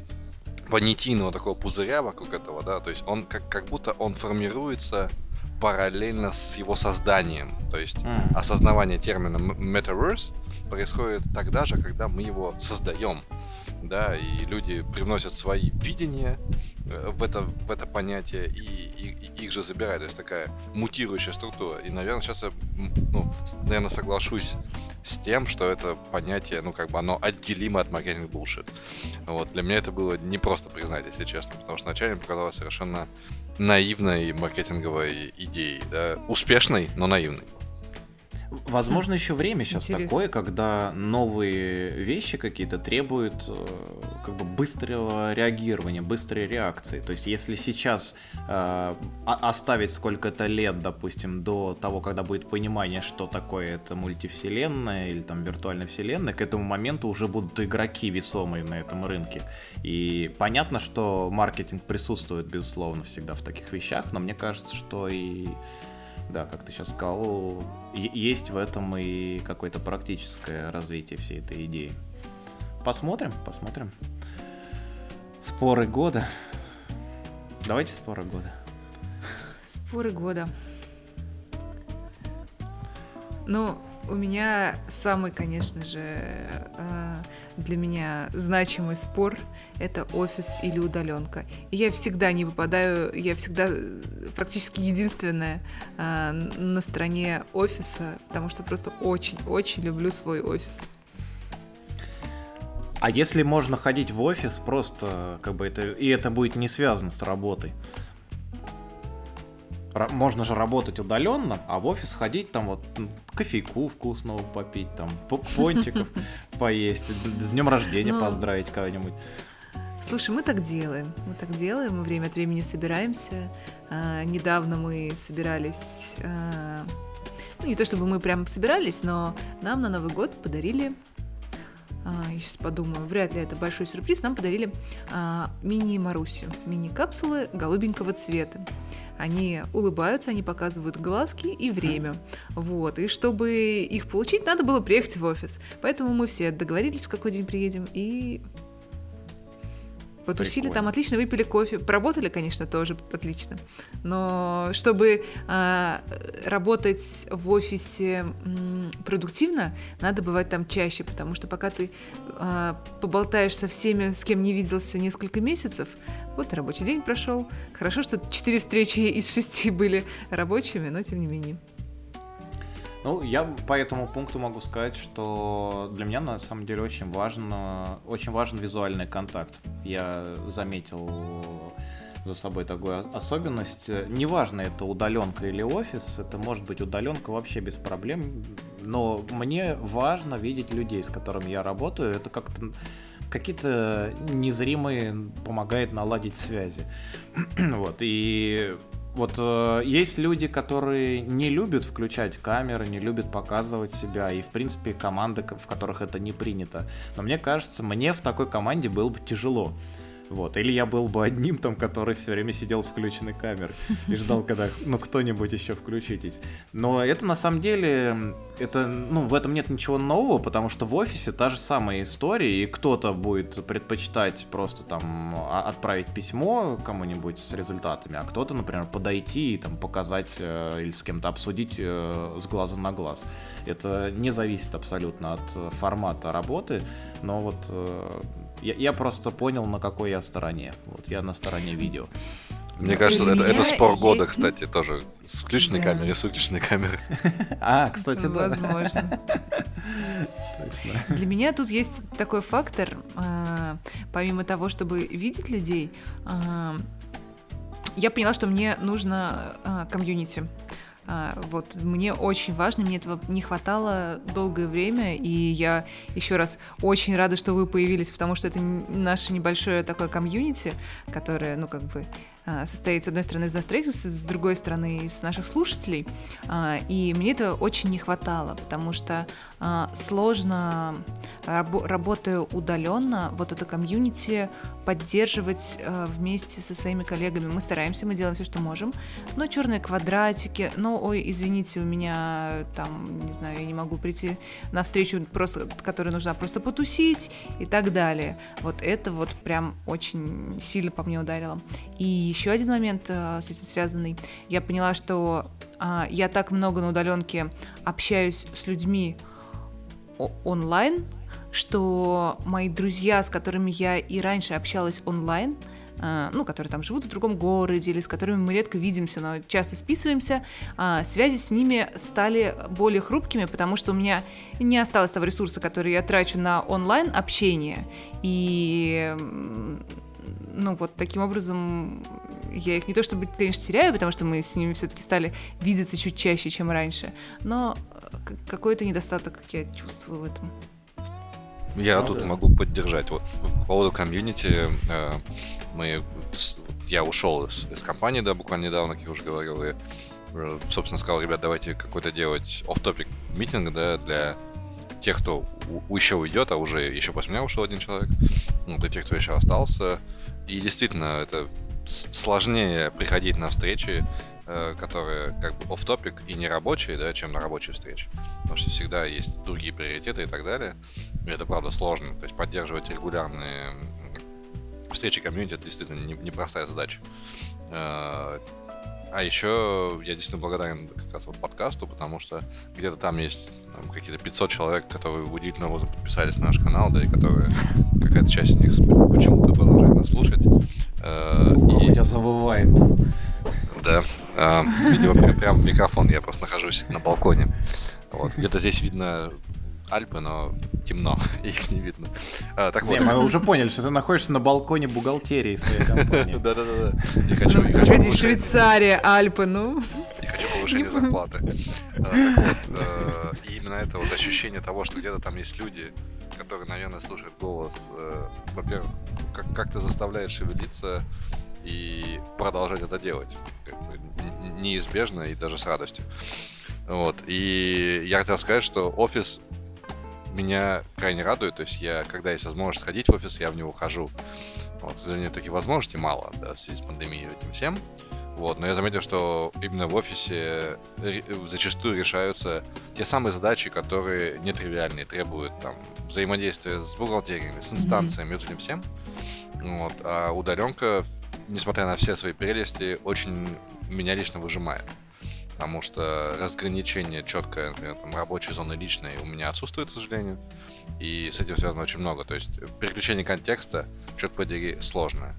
понятийного такого пузыря вокруг этого, да, то есть он как, как будто он формируется параллельно с его созданием. То есть mm. осознавание термина metaverse происходит тогда же, когда мы его создаем. Да, и люди привносят свои видения э, в это, в это понятие и, и, и их же забирают. То есть такая мутирующая структура. И, наверное, сейчас я, ну, наверное, соглашусь с тем, что это понятие, ну, как бы оно отделимо от маркетинг булшит. Вот. Для меня это было не просто признать, если честно, потому что вначале мне показалось совершенно наивной маркетинговой идеей, да, успешной, но наивной. Возможно, еще время сейчас Интересно. такое, когда новые вещи какие-то требуют э, как бы быстрого реагирования, быстрой реакции. То есть, если сейчас э, оставить сколько-то лет, допустим, до того, когда будет понимание, что такое это мультивселенная или там виртуальная вселенная, к этому моменту уже будут игроки весомые на этом рынке. И понятно, что маркетинг присутствует, безусловно, всегда в таких вещах, но мне кажется, что и да, как ты сейчас сказал, есть в этом и какое-то практическое развитие всей этой идеи. Посмотрим, посмотрим. Споры года. Давайте споры года. Споры года. Ну, у меня самый, конечно же, э, для меня значимый спор — это офис или удаленка. И я всегда не выпадаю, я всегда э, практически единственная э, на стороне офиса, потому что просто очень-очень люблю свой офис. А если можно ходить в офис, просто как бы это и это будет не связано с работой? Можно же работать удаленно, а в офис ходить там вот кофейку вкусного попить, там пончиков [laughs] поесть, с днем рождения ну, поздравить кого-нибудь. Слушай, мы так делаем. Мы так делаем, мы время от времени собираемся. А, недавно мы собирались. А, ну, не то чтобы мы прям собирались, но нам на Новый год подарили. А, я сейчас подумаю, вряд ли это большой сюрприз. Нам подарили а, мини-Марусю, мини-капсулы голубенького цвета. Они улыбаются, они показывают глазки и время. Вот. И чтобы их получить, надо было приехать в офис. Поэтому мы все договорились, в какой день приедем, и Потусили Прикольно. там, отлично выпили кофе. Поработали, конечно, тоже отлично. Но чтобы э, работать в офисе м, продуктивно, надо бывать там чаще, потому что пока ты э, поболтаешь со всеми, с кем не виделся несколько месяцев, вот рабочий день прошел. Хорошо, что четыре встречи из шести были рабочими, но тем не менее. Ну, я по этому пункту могу сказать, что для меня на самом деле очень важно, очень важен визуальный контакт. Я заметил за собой такую особенность. Неважно, это удаленка или офис, это может быть удаленка вообще без проблем, но мне важно видеть людей, с которыми я работаю. Это как-то какие-то незримые помогает наладить связи. [clears throat] вот, и вот э, есть люди, которые не любят включать камеры, не любят показывать себя, и в принципе команды, в которых это не принято. Но мне кажется, мне в такой команде было бы тяжело. Вот. Или я был бы одним там, который все время сидел с включенной камерой и ждал, когда ну кто-нибудь еще включитесь. Но это на самом деле, это, ну, в этом нет ничего нового, потому что в офисе та же самая история, и кто-то будет предпочитать просто там а, отправить письмо кому-нибудь с результатами, а кто-то, например, подойти и там показать э, или с кем-то обсудить э, с глазу на глаз. Это не зависит абсолютно от формата работы, но вот э, я, я просто понял, на какой я стороне. Вот я на стороне видео. Мне кажется, это, это спор есть... года, кстати, тоже. С включенной да. камерой, с выключенной камерой. [laughs] А, кстати, да. Возможно. Для меня тут есть такой фактор, а, помимо того, чтобы видеть людей, а, я поняла, что мне нужно а, комьюнити. А, вот мне очень важно, мне этого не хватало долгое время, и я еще раз очень рада, что вы появились, потому что это наше небольшое такое комьюнити, которое, ну, как бы состоит, с одной стороны, из настроек, с другой стороны, из наших слушателей. А, и мне этого очень не хватало, потому что а, сложно, работая удаленно, вот это комьюнити поддерживать вместе со своими коллегами. Мы стараемся, мы делаем все, что можем, но черные квадратики, ну, ой, извините, у меня там, не знаю, я не могу прийти на встречу, просто, которая нужна просто потусить и так далее. Вот это вот прям очень сильно по мне ударило. И еще один момент э, с этим связанный. Я поняла, что э, я так много на удаленке общаюсь с людьми онлайн, что мои друзья, с которыми я и раньше общалась онлайн, э, ну, которые там живут в другом городе или с которыми мы редко видимся, но часто списываемся, э, связи с ними стали более хрупкими, потому что у меня не осталось того ресурса, который я трачу на онлайн общение, и ну вот таким образом я их не то чтобы, конечно, теряю, потому что мы с ними все-таки стали видеться чуть чаще, чем раньше, но э, какой-то недостаток я чувствую в этом. Я ну, тут да. могу поддержать. Вот по поводу комьюнити, э, мы, я ушел из, из компании, да, буквально недавно, как я уже говорил, и, э, собственно, сказал, ребят, давайте какой-то делать оф-топик митинг, да, для тех, кто еще уйдет, а уже еще после меня ушел один человек, ну, для тех, кто еще остался, и действительно, это сложнее приходить на встречи, э, которые как бы оф-топик и не рабочие, да, чем на рабочие встречи. Потому что всегда есть другие приоритеты и так далее. И это правда сложно. То есть поддерживать регулярные встречи комьюнити это действительно непростая задача. А еще я действительно благодарен как раз вот подкасту, потому что где-то там есть там, какие-то 500 человек, которые удивительно образом подписались на наш канал, да, и которые [laughs] какая-то часть из них почему-то продолжает нас слушать. Э, Ух, и... тебя завывает. Да. Э, видимо, прям, прям микрофон, я просто нахожусь на балконе. Вот. Где-то здесь видно Альпы, но темно, [laughs] их не видно. А, так вот. мы уже поняли, что ты находишься на балконе бухгалтерии своей компании. [laughs] Да-да-да. Ну, погоди, Швейцария, Альпы, ну. Я хочу повышения зарплаты. А, так вот, э, именно это вот ощущение того, что где-то там есть люди, которые, наверное, слушают голос, э, во-первых, как-то заставляет шевелиться и продолжать это делать. Неизбежно и даже с радостью. Вот. И я хотел сказать, что офис меня крайне радует. То есть я, когда есть возможность ходить в офис, я в него хожу. Вот, к сожалению, таких возможностей мало, да, в связи с пандемией этим всем. Вот, но я заметил, что именно в офисе зачастую решаются те самые задачи, которые нетривиальные, требуют там взаимодействия с бухгалтериями, с инстанциями, mm-hmm. этим всем. Вот, а удаленка, несмотря на все свои прелести, очень меня лично выжимает потому что разграничение четкое, например, там, рабочей зоны личной у меня отсутствует, к сожалению, и с этим связано очень много. То есть переключение контекста, черт подери, сложное.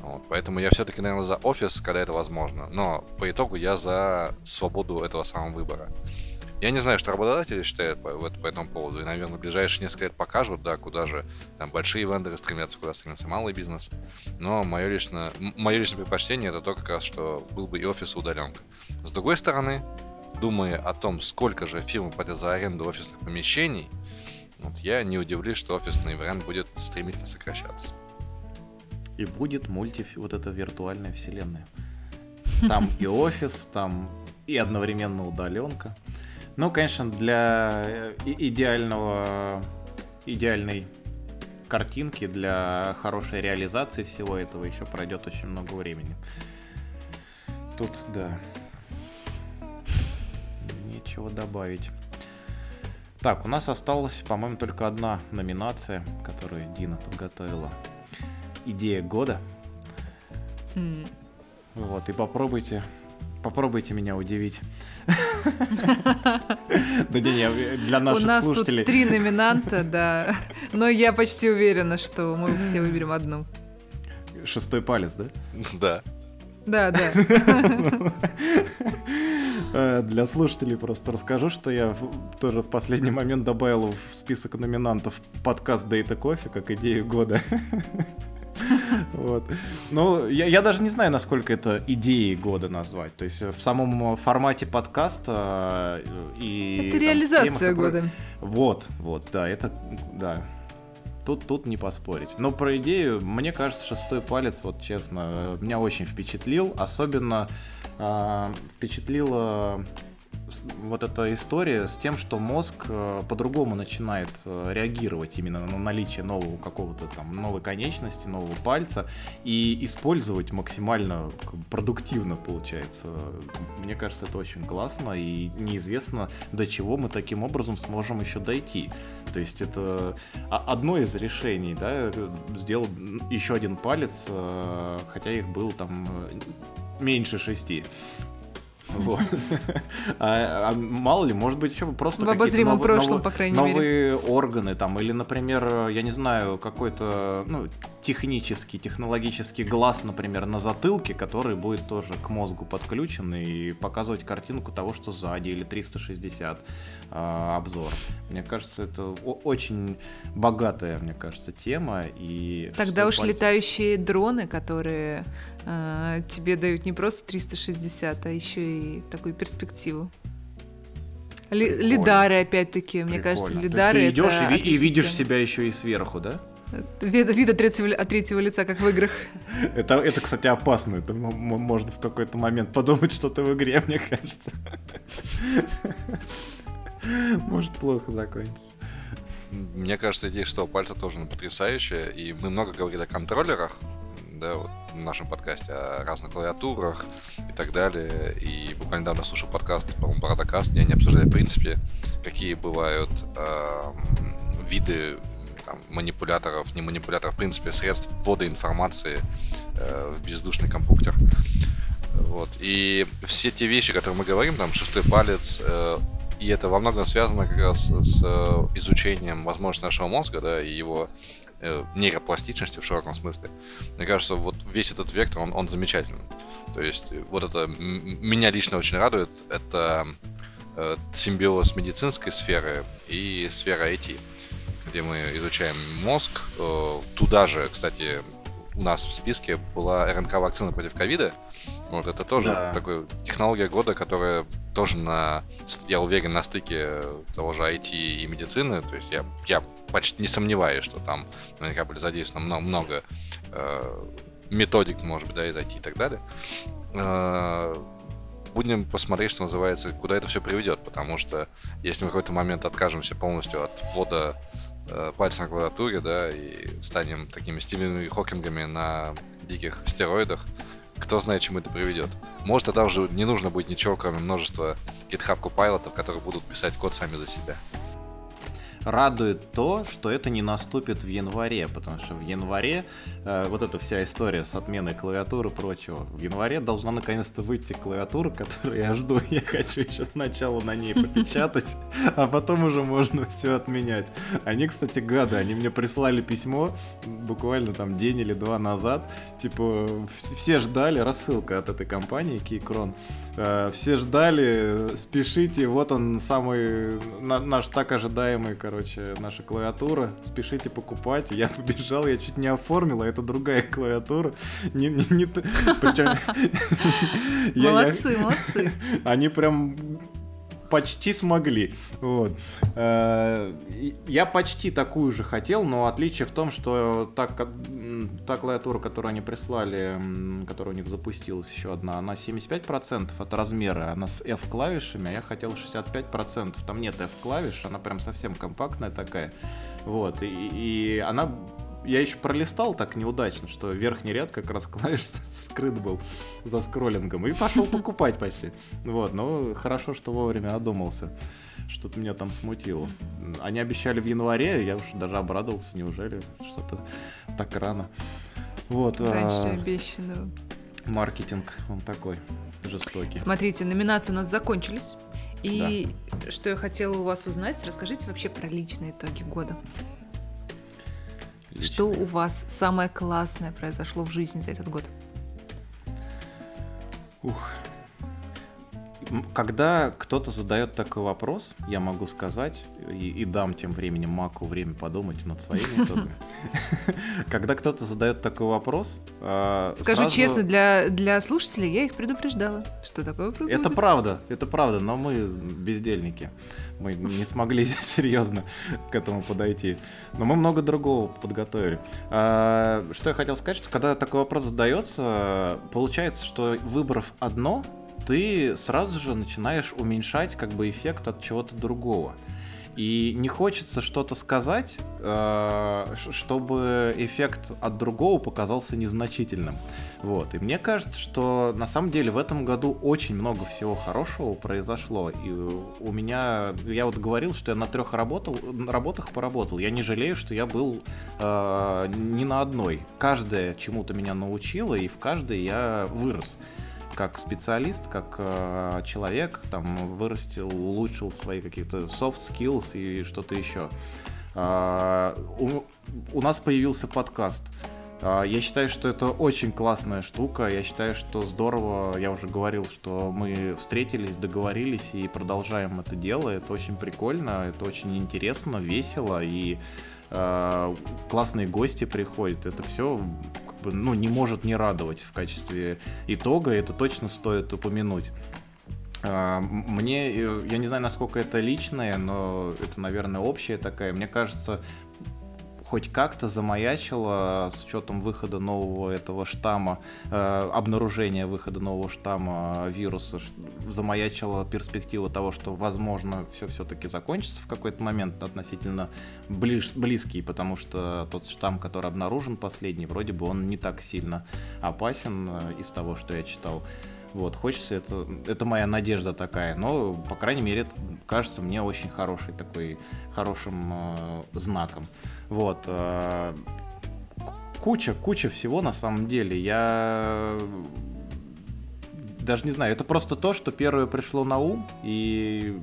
Вот, поэтому я все-таки, наверное, за офис, когда это возможно. Но по итогу я за свободу этого самого выбора. Я не знаю, что работодатели считают по, по, по этому поводу, и, наверное, в ближайшие несколько лет покажут, да, куда же там большие вендоры стремятся, куда стремится малый бизнес. Но мое личное, мое личное предпочтение это то, как раз, что был бы и офис, и удаленка. С другой стороны, думая о том, сколько же фирмы платят за аренду офисных помещений, вот, я не удивлюсь, что офисный вариант будет стремительно сокращаться. И будет мульти вот эта виртуальная вселенная. [laughs] Там и офис, там и одновременно удаленка. Ну, конечно, для э, идеального, идеальной картинки, для хорошей реализации всего этого еще пройдет очень много времени. Тут, да, нечего добавить. Так, у нас осталась, по-моему, только одна номинация, которую Дина подготовила. Идея года. Mm. Вот, и попробуйте, попробуйте меня удивить. [laughs] Да не, не, для наших У нас тут три номинанта, да. Но я почти уверена, что мы все выберем одну. Шестой палец, да? Да. Да, да. Э, для слушателей просто расскажу, что я тоже в последний момент добавил в список номинантов подкаст Data Coffee как идею года. [laughs] Вот. Ну, я, я даже не знаю, насколько это идеей года назвать. То есть в самом формате подкаста э, и... Это реализация темах, года. Вот, вот, да, это, да. Тут, тут не поспорить. Но про идею, мне кажется, шестой палец, вот честно, меня очень впечатлил. Особенно э, впечатлила вот эта история с тем, что мозг э, по-другому начинает э, реагировать именно на наличие нового какого-то там новой конечности, нового пальца и использовать максимально продуктивно получается. Мне кажется, это очень классно и неизвестно до чего мы таким образом сможем еще дойти. То есть это одно из решений, да, сделал еще один палец, э, хотя их было там меньше шести. Вот. [laughs] А, а мало ли, может быть, еще просто В обозримом нов, прошлом, нов, по крайней новые мере. Новые органы там, или, например, я не знаю, какой-то, ну, технический, технологический глаз, например, на затылке, который будет тоже к мозгу подключен и показывать картинку того, что сзади, или 360 э, обзор. Мне кажется, это очень богатая, мне кажется, тема. И Тогда уж пальцы... летающие дроны, которые тебе дают не просто 360, а еще и такую перспективу. Прикольно. Лидары, опять-таки, мне кажется, лидары. То есть ты идешь и, и видишь себя еще и сверху, да? Вид, вид от, третьего, от третьего лица, как в играх. [laughs] Это, это, кстати, опасно. Это можно в какой-то момент подумать, что ты в игре, [laughs] мне кажется. [laughs] Может плохо закончится. Мне кажется, идея что пальца тоже потрясающая. И мы много говорили о контроллерах, да, вот в нашем подкасте о разных клавиатурах и так далее. И буквально недавно слушал подкаст, по-моему, Парадокаст, где они обсуждали, в принципе, какие бывают э, виды там, манипуляторов, не манипуляторов, в принципе, средств ввода информации э, в бездушный компьютер. Вот. И все те вещи, которые мы говорим, там, шестой палец, э, и это во многом связано как раз с э, изучением возможностей нашего мозга, да, и его э, нейропластичности в широком смысле. Мне кажется, вот весь этот вектор, он, он замечательный. То есть вот это меня лично очень радует, это э, симбиоз медицинской сферы и сфера IT, где мы изучаем мозг. Э, туда же, кстати, у нас в списке была РНК-вакцина против ковида. Вот это тоже да. такая технология года, которая тоже на, я уверен, на стыке того же IT и медицины. То есть я, я почти не сомневаюсь, что там наверняка были задействованы много, много э, методик, может быть, да, из IT и так далее. Э, будем посмотреть, что называется, куда это все приведет, потому что если мы в какой-то момент откажемся полностью от ввода э, пальца на клавиатуре, да, и станем такими Стивенами Хокингами на диких стероидах, кто знает, чему это приведет. Может, тогда уже не нужно будет ничего, кроме множества GitHub Copilot, которые будут писать код сами за себя радует то, что это не наступит в январе, потому что в январе э, вот эта вся история с отменой клавиатуры и прочего, в январе должна наконец-то выйти клавиатура, [laughs] которую я жду, я хочу еще сначала на ней попечатать, а потом уже можно все отменять. Они, кстати, гады, они мне прислали письмо буквально там день или два назад, типа все ждали, рассылка от этой компании Keychron, все ждали, спешите, вот он самый наш так ожидаемый, короче, наша клавиатура. Спешите покупать. Я [laughs] побежал, я чуть не оформил, а это другая клавиатура. Не, не, не... [laughs] Причем... [laughs] Молодцы, молодцы. Они прям почти смогли. Вот. Э, я почти такую же хотел, но отличие в том, что та, та клавиатура, которую они прислали, которая у них запустилась еще одна, она 75% от размера, она с F-клавишами, а я хотел 65%. Там нет F-клавиш, она прям совсем компактная такая. Вот. И, и она я еще пролистал так неудачно, что верхний ряд как раз [laughs] клавиш скрыт был за скроллингом. И пошел [laughs] покупать почти. Вот, но хорошо, что вовремя одумался. Что-то меня там смутило. Они обещали в январе, я уж даже обрадовался, неужели что-то так рано. Вот. Раньше а... обещанного. Маркетинг, он такой жестокий. Смотрите, номинации у нас закончились. И да. что я хотела у вас узнать, расскажите вообще про личные итоги года. Лично. Что у вас самое классное произошло в жизни за этот год? Ух. Когда кто-то задает такой вопрос, я могу сказать и, и дам тем временем Маку время подумать над своими [laughs] итогами. [laughs] Когда кто-то задает такой вопрос, э, скажу честно, для слушателей я их предупреждала, что такой вопрос. Это правда, это правда, но мы бездельники мы не [laughs] смогли серьезно к этому подойти. Но мы много другого подготовили. А, что я хотел сказать, что когда такой вопрос задается, получается, что выбрав одно, ты сразу же начинаешь уменьшать как бы эффект от чего-то другого. И не хочется что-то сказать, э, чтобы эффект от другого показался незначительным. Вот. И мне кажется, что на самом деле в этом году очень много всего хорошего произошло. И у меня, я вот говорил, что я на трех работал, работах поработал. Я не жалею, что я был э, не на одной. Каждая чему-то меня научила, и в каждой я вырос как специалист, как э, человек, там, вырастил, улучшил свои какие-то soft skills и что-то еще. Э, у, у нас появился подкаст. Э, я считаю, что это очень классная штука. Я считаю, что здорово. Я уже говорил, что мы встретились, договорились и продолжаем это дело. Это очень прикольно, это очень интересно, весело и э, классные гости приходят. Это все ну, не может не радовать в качестве итога, это точно стоит упомянуть. А, мне, э, я не знаю, насколько это личное, но это, наверное, общая такая. Мне кажется, хоть как-то замаячило с учетом выхода нового этого штамма, э, обнаружения выхода нового штамма вируса, замаячила перспектива того, что, возможно, все все-таки закончится в какой-то момент относительно ближ, близкий, потому что тот штамм, который обнаружен последний, вроде бы он не так сильно опасен э, из того, что я читал. Вот, хочется, это, это моя надежда такая, но, по крайней мере, это кажется мне очень хороший такой, хорошим э, знаком. Вот. Э, куча, куча всего на самом деле. Я даже не знаю, это просто то, что первое пришло на ум, и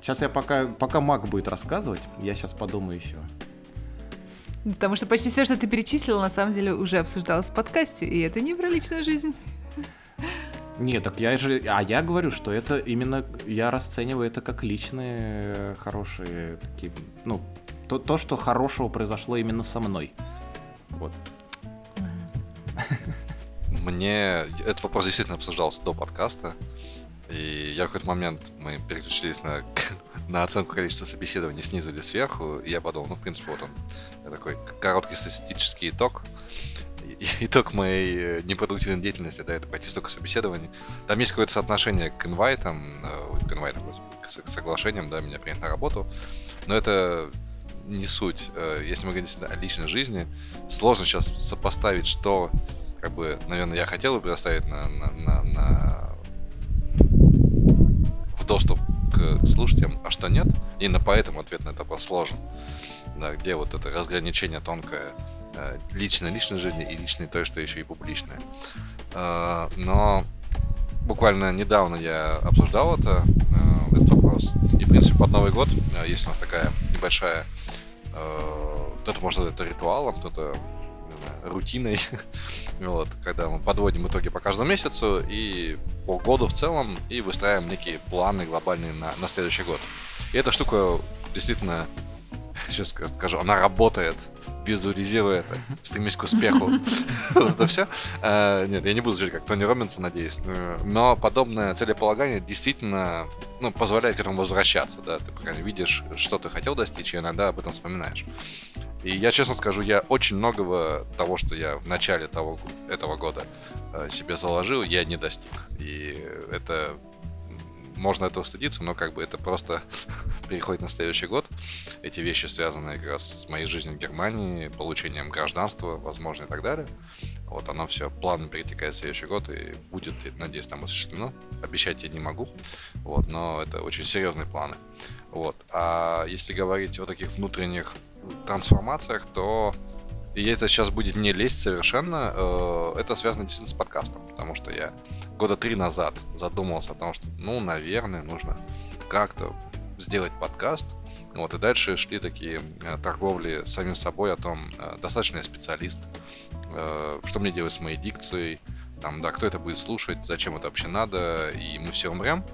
сейчас я пока, пока Мак будет рассказывать, я сейчас подумаю еще. Потому что почти все, что ты перечислил, на самом деле уже обсуждалось в подкасте, и это не про личную жизнь. Нет, так я же, а я говорю, что это именно, я расцениваю это как личные э, хорошие такие, ну, то, то, что хорошего произошло именно со мной. Вот. Мне этот вопрос действительно обсуждался до подкаста. И я в какой-то момент мы переключились на, [laughs] на оценку количества собеседований снизу или сверху. И я подумал, ну, в принципе, вот он такой короткий статистический итог. [laughs] Итог моей э, непродуктивной деятельности, да, это пройти столько собеседований. Там есть какое-то соотношение к инвайтам, э, к инвайтам, к соглашениям, да, меня принять на работу. Но это не суть. Э, если мы говорим о личной жизни, сложно сейчас сопоставить, что, как бы, наверное, я хотел бы предоставить на, на, на, на... в доступ к слушателям, а что нет. Именно поэтому ответ на этот вопрос сложен. Да, где вот это разграничение тонкое э, личной личной жизни и личной той, что еще и публичное. Э, но буквально недавно я обсуждал это, этот вопрос. И, в принципе, под Новый год есть у нас такая небольшая кто-то может это ритуалом, кто-то рутиной, [laughs] вот, когда мы подводим итоги по каждому месяцу и по году в целом, и выстраиваем некие планы глобальные на, на следующий год. И эта штука действительно, [laughs] сейчас скажу, она работает визуализируя это, стремись к успеху. [laughs] [laughs] Это все. Э, нет, я не буду жить как Тони Робинсон, надеюсь. Э, но подобное целеполагание действительно ну, позволяет к этому возвращаться, да, ты пока видишь, что ты хотел достичь, и иногда об этом вспоминаешь. И я честно скажу, я очень многого того, что я в начале того, этого года э, себе заложил, я не достиг. И это можно этого стыдиться, но как бы это просто [laughs] переходит на следующий год. Эти вещи связаны как раз с моей жизнью в Германии, получением гражданства, возможно, и так далее. Вот оно все плавно перетекает в следующий год и будет, надеюсь, там осуществлено. Обещать я не могу, вот, но это очень серьезные планы. Вот. А если говорить о таких внутренних трансформациях, то и это сейчас будет не лезть совершенно, э, это связано действительно с подкастом, потому что я года три назад задумался о том, что, ну, наверное, нужно как-то сделать подкаст. Вот, и дальше шли такие э, торговли самим собой о том, э, достаточно я специалист, что мне делать с моей дикцией, там, да, кто это будет слушать, зачем это вообще надо, и мы все умрем.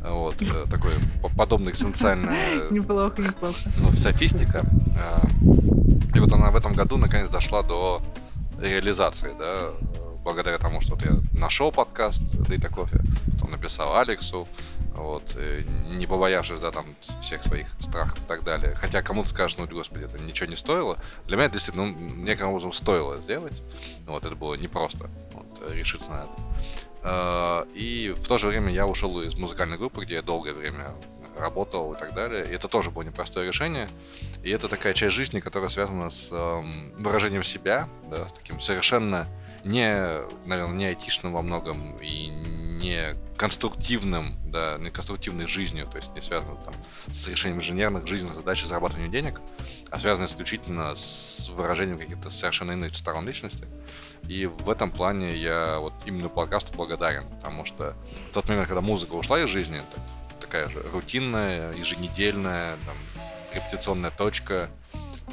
Вот, э, такой подобный экзистенциальный... [laughs] Неплохо, неплохо. Ну, софистика. Э, и вот она в этом году наконец дошла до реализации, да, благодаря тому, что вот я нашел подкаст Data Coffee, потом написал Алексу, вот, не побоявшись, да, там, всех своих страхов и так далее. Хотя кому-то скажешь, ну, господи, это ничего не стоило. Для меня действительно, ну, некоторым образом стоило сделать. Вот, это было непросто, вот, решиться на это. А, и в то же время я ушел из музыкальной группы, где я долгое время работал и так далее. И это тоже было непростое решение. И это такая часть жизни, которая связана с эм, выражением себя, да, таким совершенно не, наверное, не айтишным во многом и не конструктивным, да, не конструктивной жизнью, то есть не связано там с решением инженерных жизненных задач и зарабатыванием денег, а связано исключительно с выражением каких-то совершенно иных сторон личности. И в этом плане я вот именно подкасту благодарен, потому что в тот момент, когда музыка ушла из жизни, так, такая же рутинная, еженедельная, там, репетиционная точка,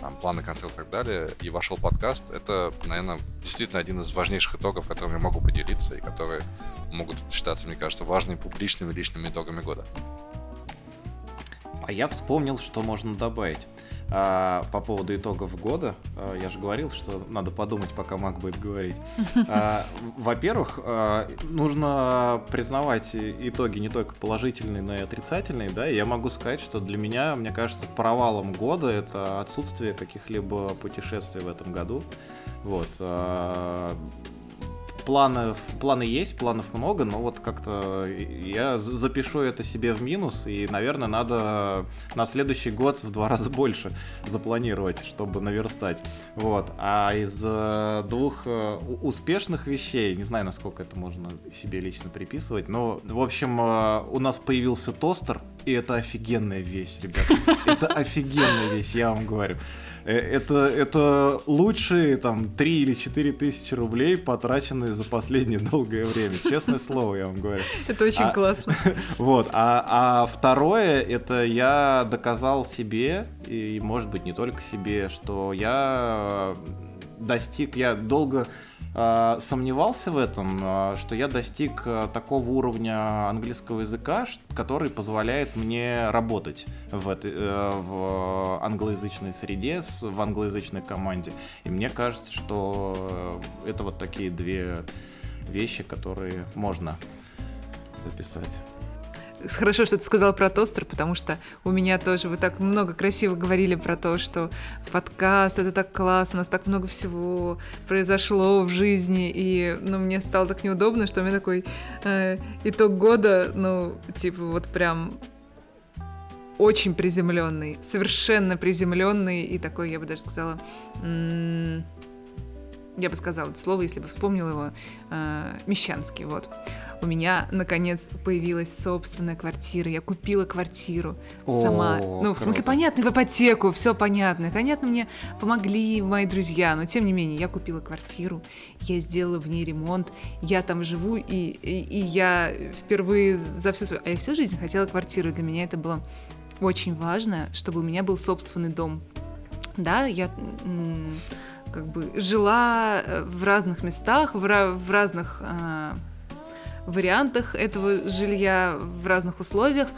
там, планы концерта и так далее, и вошел подкаст, это, наверное, действительно один из важнейших итогов, которыми я могу поделиться и которые могут считаться, мне кажется, важными публичными личными итогами года. А я вспомнил, что можно добавить. А, по поводу итогов года, а, я же говорил, что надо подумать, пока Мак будет говорить. [laughs] А, во-первых, а, нужно признавать итоги не только положительные, но и отрицательные, да, и я могу сказать, что для меня, мне кажется, провалом года это отсутствие каких-либо путешествий в этом году. Вот. А, планов, планы есть, планов много, но вот как-то я запишу это себе в минус, и, наверное, надо на следующий год в два [laughs] раза больше запланировать, чтобы наверстать. Вот. А из э, двух э, успешных вещей, не знаю, насколько это можно себе лично приписывать, но, в общем, э, у нас появился тостер, и это офигенная вещь, ребята. Это офигенная вещь, я вам говорю. Э, это, это лучшие там 3 или 4 тысячи рублей, потраченные за последнее [laughs] долгое время. Честное слово, я вам говорю. Это очень а, классно. [laughs] Вот. А, а второе, это я доказал себе, и может быть не только себе, что я достиг, я долго сомневался в этом, э, что я достиг э, такого уровня английского языка, который позволяет мне работать в, этой, э, в англоязычной среде, в англоязычной команде. И мне кажется, что это вот такие две вещи, которые можно записать. Хорошо, что ты сказал про тостер, потому что у меня тоже вы так много красиво говорили про то, что подкаст это так классно, у нас так много всего произошло в жизни, и ну, мне стало так неудобно, что у меня такой э, итог года, ну, типа вот прям очень приземленный, совершенно приземленный и такой, я бы даже сказала, я бы сказала это слово, если бы вспомнила его, э, мещанский, вот. У меня, наконец, появилась собственная квартира. Я купила квартиру сама. О, ну, в смысле, понятно, в ипотеку, все понятно. Понятно, мне помогли мои друзья, но тем не менее, я купила квартиру, я сделала в ней ремонт, я там живу, и, и, и я впервые за всю свою... А я всю жизнь хотела квартиру, для меня это было очень важно, чтобы у меня был собственный дом. Да, я как бы жила э, в разных местах, в, в разных а, вариантах этого жилья, в разных условиях,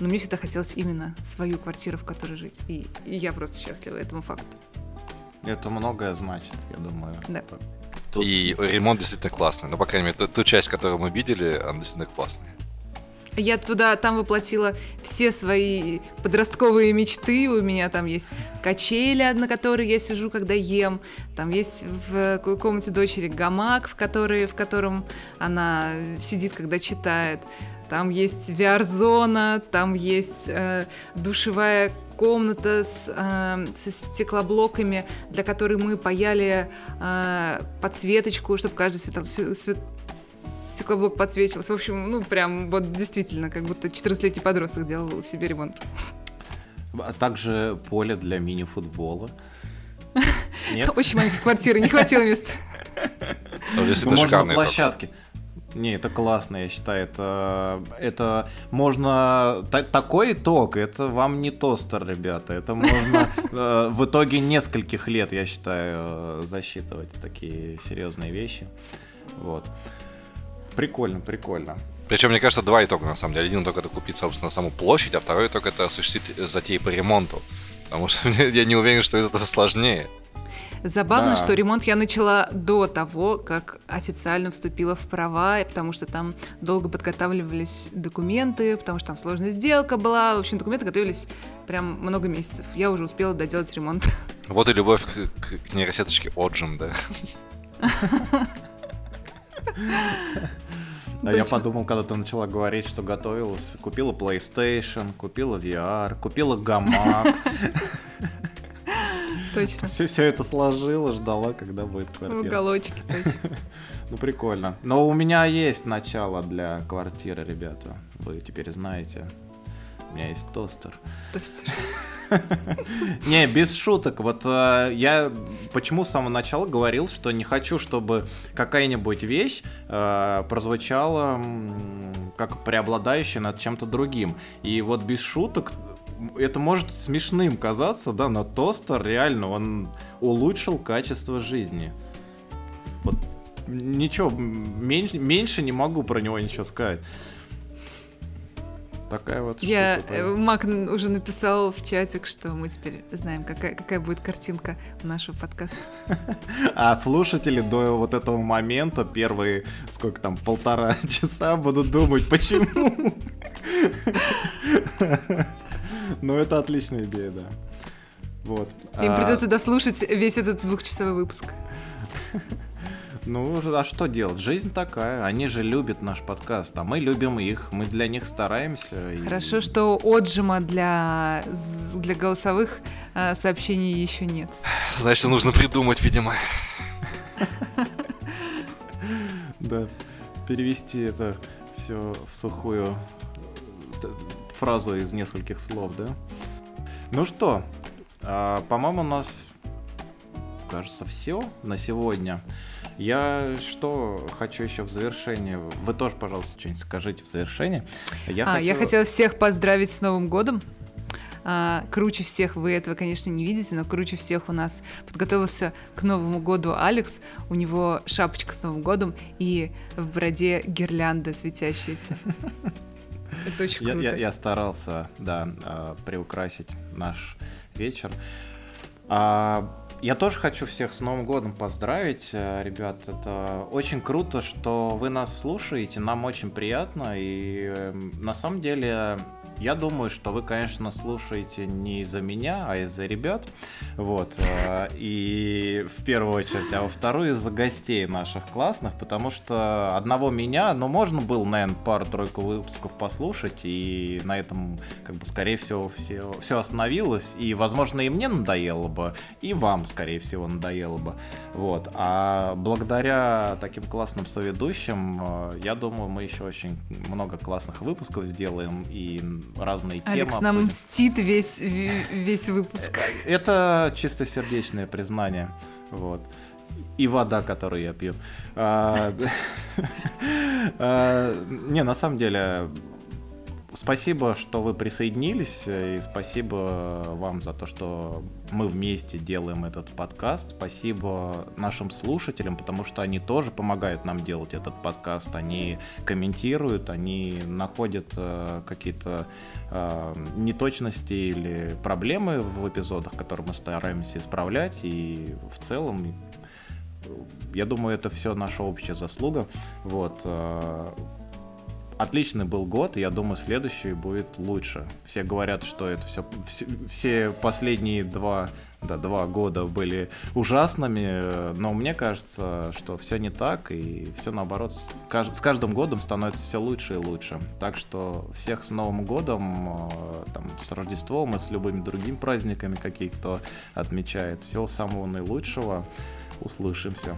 но мне всегда хотелось именно свою квартиру, в которой жить. И, и я просто счастлива этому факту. Это многое значит, я думаю. Да. Тут- И ремонт действительно классный. Ну, по крайней мере, ту, ту часть, которую мы видели, она действительно классная. Я туда, там воплотила все свои подростковые мечты. У меня там есть качеля, на которой я сижу, когда ем. Там есть в ко- комнате дочери гамак, в, который, в котором она сидит, когда читает. Там есть VR-зона, там есть э, душевая комната с, э, со стеклоблоками, для которой мы паяли э, подсветочку, чтобы каждый свето- свет- стеклоблок подсвечивался. В общем, ну прям вот действительно, как будто 14-летний подросток делал себе ремонт. А также поле для мини-футбола. Нет? Очень маленькая квартира, не хватило места. Ну, можно на площадке. Не, это классно, я считаю. Это, это можно... та- такой итог, это вам не тостер, ребята. Это можно э, в итоге нескольких лет, я считаю, э, засчитывать такие серьезные вещи. Вот. Прикольно, прикольно. Причем, мне кажется, два итога, на самом деле. Один итог это купить, собственно, саму площадь, а второй итог это осуществить э, затеи по ремонту. Потому что [laughs] я не уверен, что из этого сложнее. Забавно, Да. что ремонт я начала до того, как официально вступила в права, потому что там долго подготавливались документы, потому что там сложная сделка была. В общем, документы готовились прям много месяцев. Я уже успела доделать ремонт. [laughs] Вот и любовь к, к- к нейросеточке Отжим, да. [laughs] А я Точно. подумал, когда ты начала говорить, что готовилась, купила PlayStation, купила VR, купила гамак. [laughs] Точно. Все, все это сложила, ждала, когда будет В квартира. уголочке, точно. [laughs] Ну прикольно. Но у меня есть начало для квартиры, ребята. Вы теперь знаете. У меня есть тостер. То есть [laughs] Не, без шуток. Вот э, я почему с самого начала говорил, что не хочу, чтобы какая-нибудь вещь э, прозвучала м, как преобладающая над чем-то другим. И вот без шуток это может смешным казаться, да, но тостер реально он улучшил качество жизни. Вот ничего меньше, меньше не могу про него ничего сказать. Такая вот Я, штука. э, Мак уже написал в чатик, что мы теперь знаем, какая, какая будет картинка у нашего подкаста. [laughs] А слушатели до вот этого момента, первые, сколько там, полтора [laughs] часа будут думать, почему. [laughs] Ну, это отличная идея, да. Вот. Им А, придется дослушать весь этот двухчасовой выпуск. Ну, а что делать? Жизнь такая. Они же любят наш подкаст, а мы любим их. Мы для них стараемся. и- Хорошо, что отжима для, для голосовых э, сообщений еще нет. Значит, нужно придумать, видимо. Да. Перевести это все в сухую э, фразу из нескольких слов, да? Ну что, а, по-моему, у нас, кажется, все на сегодня. Я что хочу еще в завершении. Вы тоже, пожалуйста, что-нибудь скажите в завершении. Я а, я хочу- хотела всех поздравить с Новым годом. А, круче всех вы этого, конечно, не видите, но круче всех у нас подготовился к Новому году Алекс. У него шапочка с Новым годом и в бороде гирлянда светящаяся. [laughs] Это очень круто. Я, я, я старался, да, а, приукрасить наш вечер. А, я тоже хочу всех с Новым годом поздравить, э, ребят. Это очень круто, что вы нас слушаете, нам очень приятно. И эм, на самом деле я думаю, что вы, конечно, слушаете не из-за меня, а из-за ребят. Вот. Э, и в первую очередь, а во вторую из-за гостей наших классных, потому что одного меня, ну, можно было, наверное, пару-тройку выпусков послушать, и на этом, как бы, скорее всего, все, все остановилось. И, возможно, и мне надоело бы, и вам, скорее всего, надоело бы. Вот. А благодаря таким классным соведущим, э, я думаю, мы еще очень много классных выпусков сделаем, и разные темы. Алекс нам обсудим. мстит весь, весь выпуск. Э, это чистосердечное признание. Вот. И вода, которую я пью. А, [laughs] а, не, на самом деле, спасибо, что вы присоединились, и спасибо вам за то, что мы вместе делаем этот подкаст. Спасибо нашим слушателям, потому что они тоже помогают нам делать этот подкаст. Они комментируют, они находят э, какие-то э, неточности или проблемы в эпизодах, которые мы стараемся исправлять. И в целом, я думаю, это все наша общая заслуга. Вот. Отличный был год, и я думаю, следующий будет лучше. Все говорят, что это все, все, все последние два, да, два года были ужасными, но мне кажется, что все не так, и все наоборот, с каждым годом становится все лучше и лучше. Так что всех с Новым годом, э, там, с Рождеством и с любыми другими праздниками, какие кто отмечает. Всего самого наилучшего. Услышимся.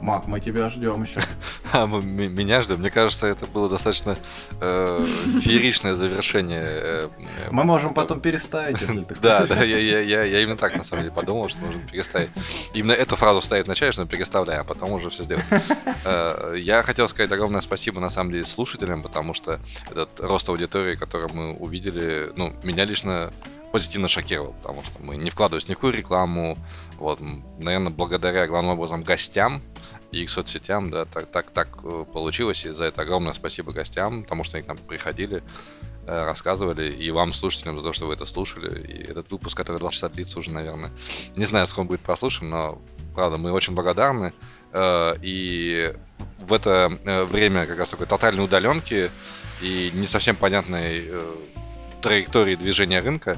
Мак, мы тебя ждем еще. [laughs] А, мы, меня ждем. Мне кажется, это было достаточно э, фееричное завершение. Э, мы можем потом переставить, если [laughs] ты Да, да, я, я, я, я именно так на самом деле подумал, что нужно переставить. Именно эту фразу вставить вначале, что мы переставляем, а потом уже все сделаем. [laughs] Э, я хотел сказать огромное спасибо на самом деле слушателям, потому что этот рост аудитории, который мы увидели, ну, меня лично позитивно шокировал, потому что мы не вкладывались ни в какую рекламу, вот, наверное, благодаря главным образом гостям, и к соцсетям, да, так, так, так э, получилось, и за это огромное спасибо гостям, потому что они к нам приходили, э, рассказывали, и вам, слушателям, за то, что вы это слушали, и этот выпуск, который два часа длится уже, наверное, не знаю, сколько будет прослушан, но, правда, мы очень благодарны, э, и в это время как раз такой тотальной удаленки и не совсем понятной траектории движения рынка,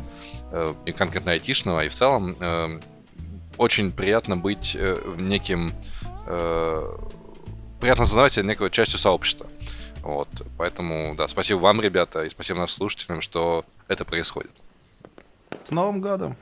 и конкретно айтишного, и в целом очень приятно быть неким э, приятно осознавать себя некой частью сообщества. Вот, поэтому, да, спасибо вам, ребята, и спасибо нашим слушателям, что это происходит. С Новым годом!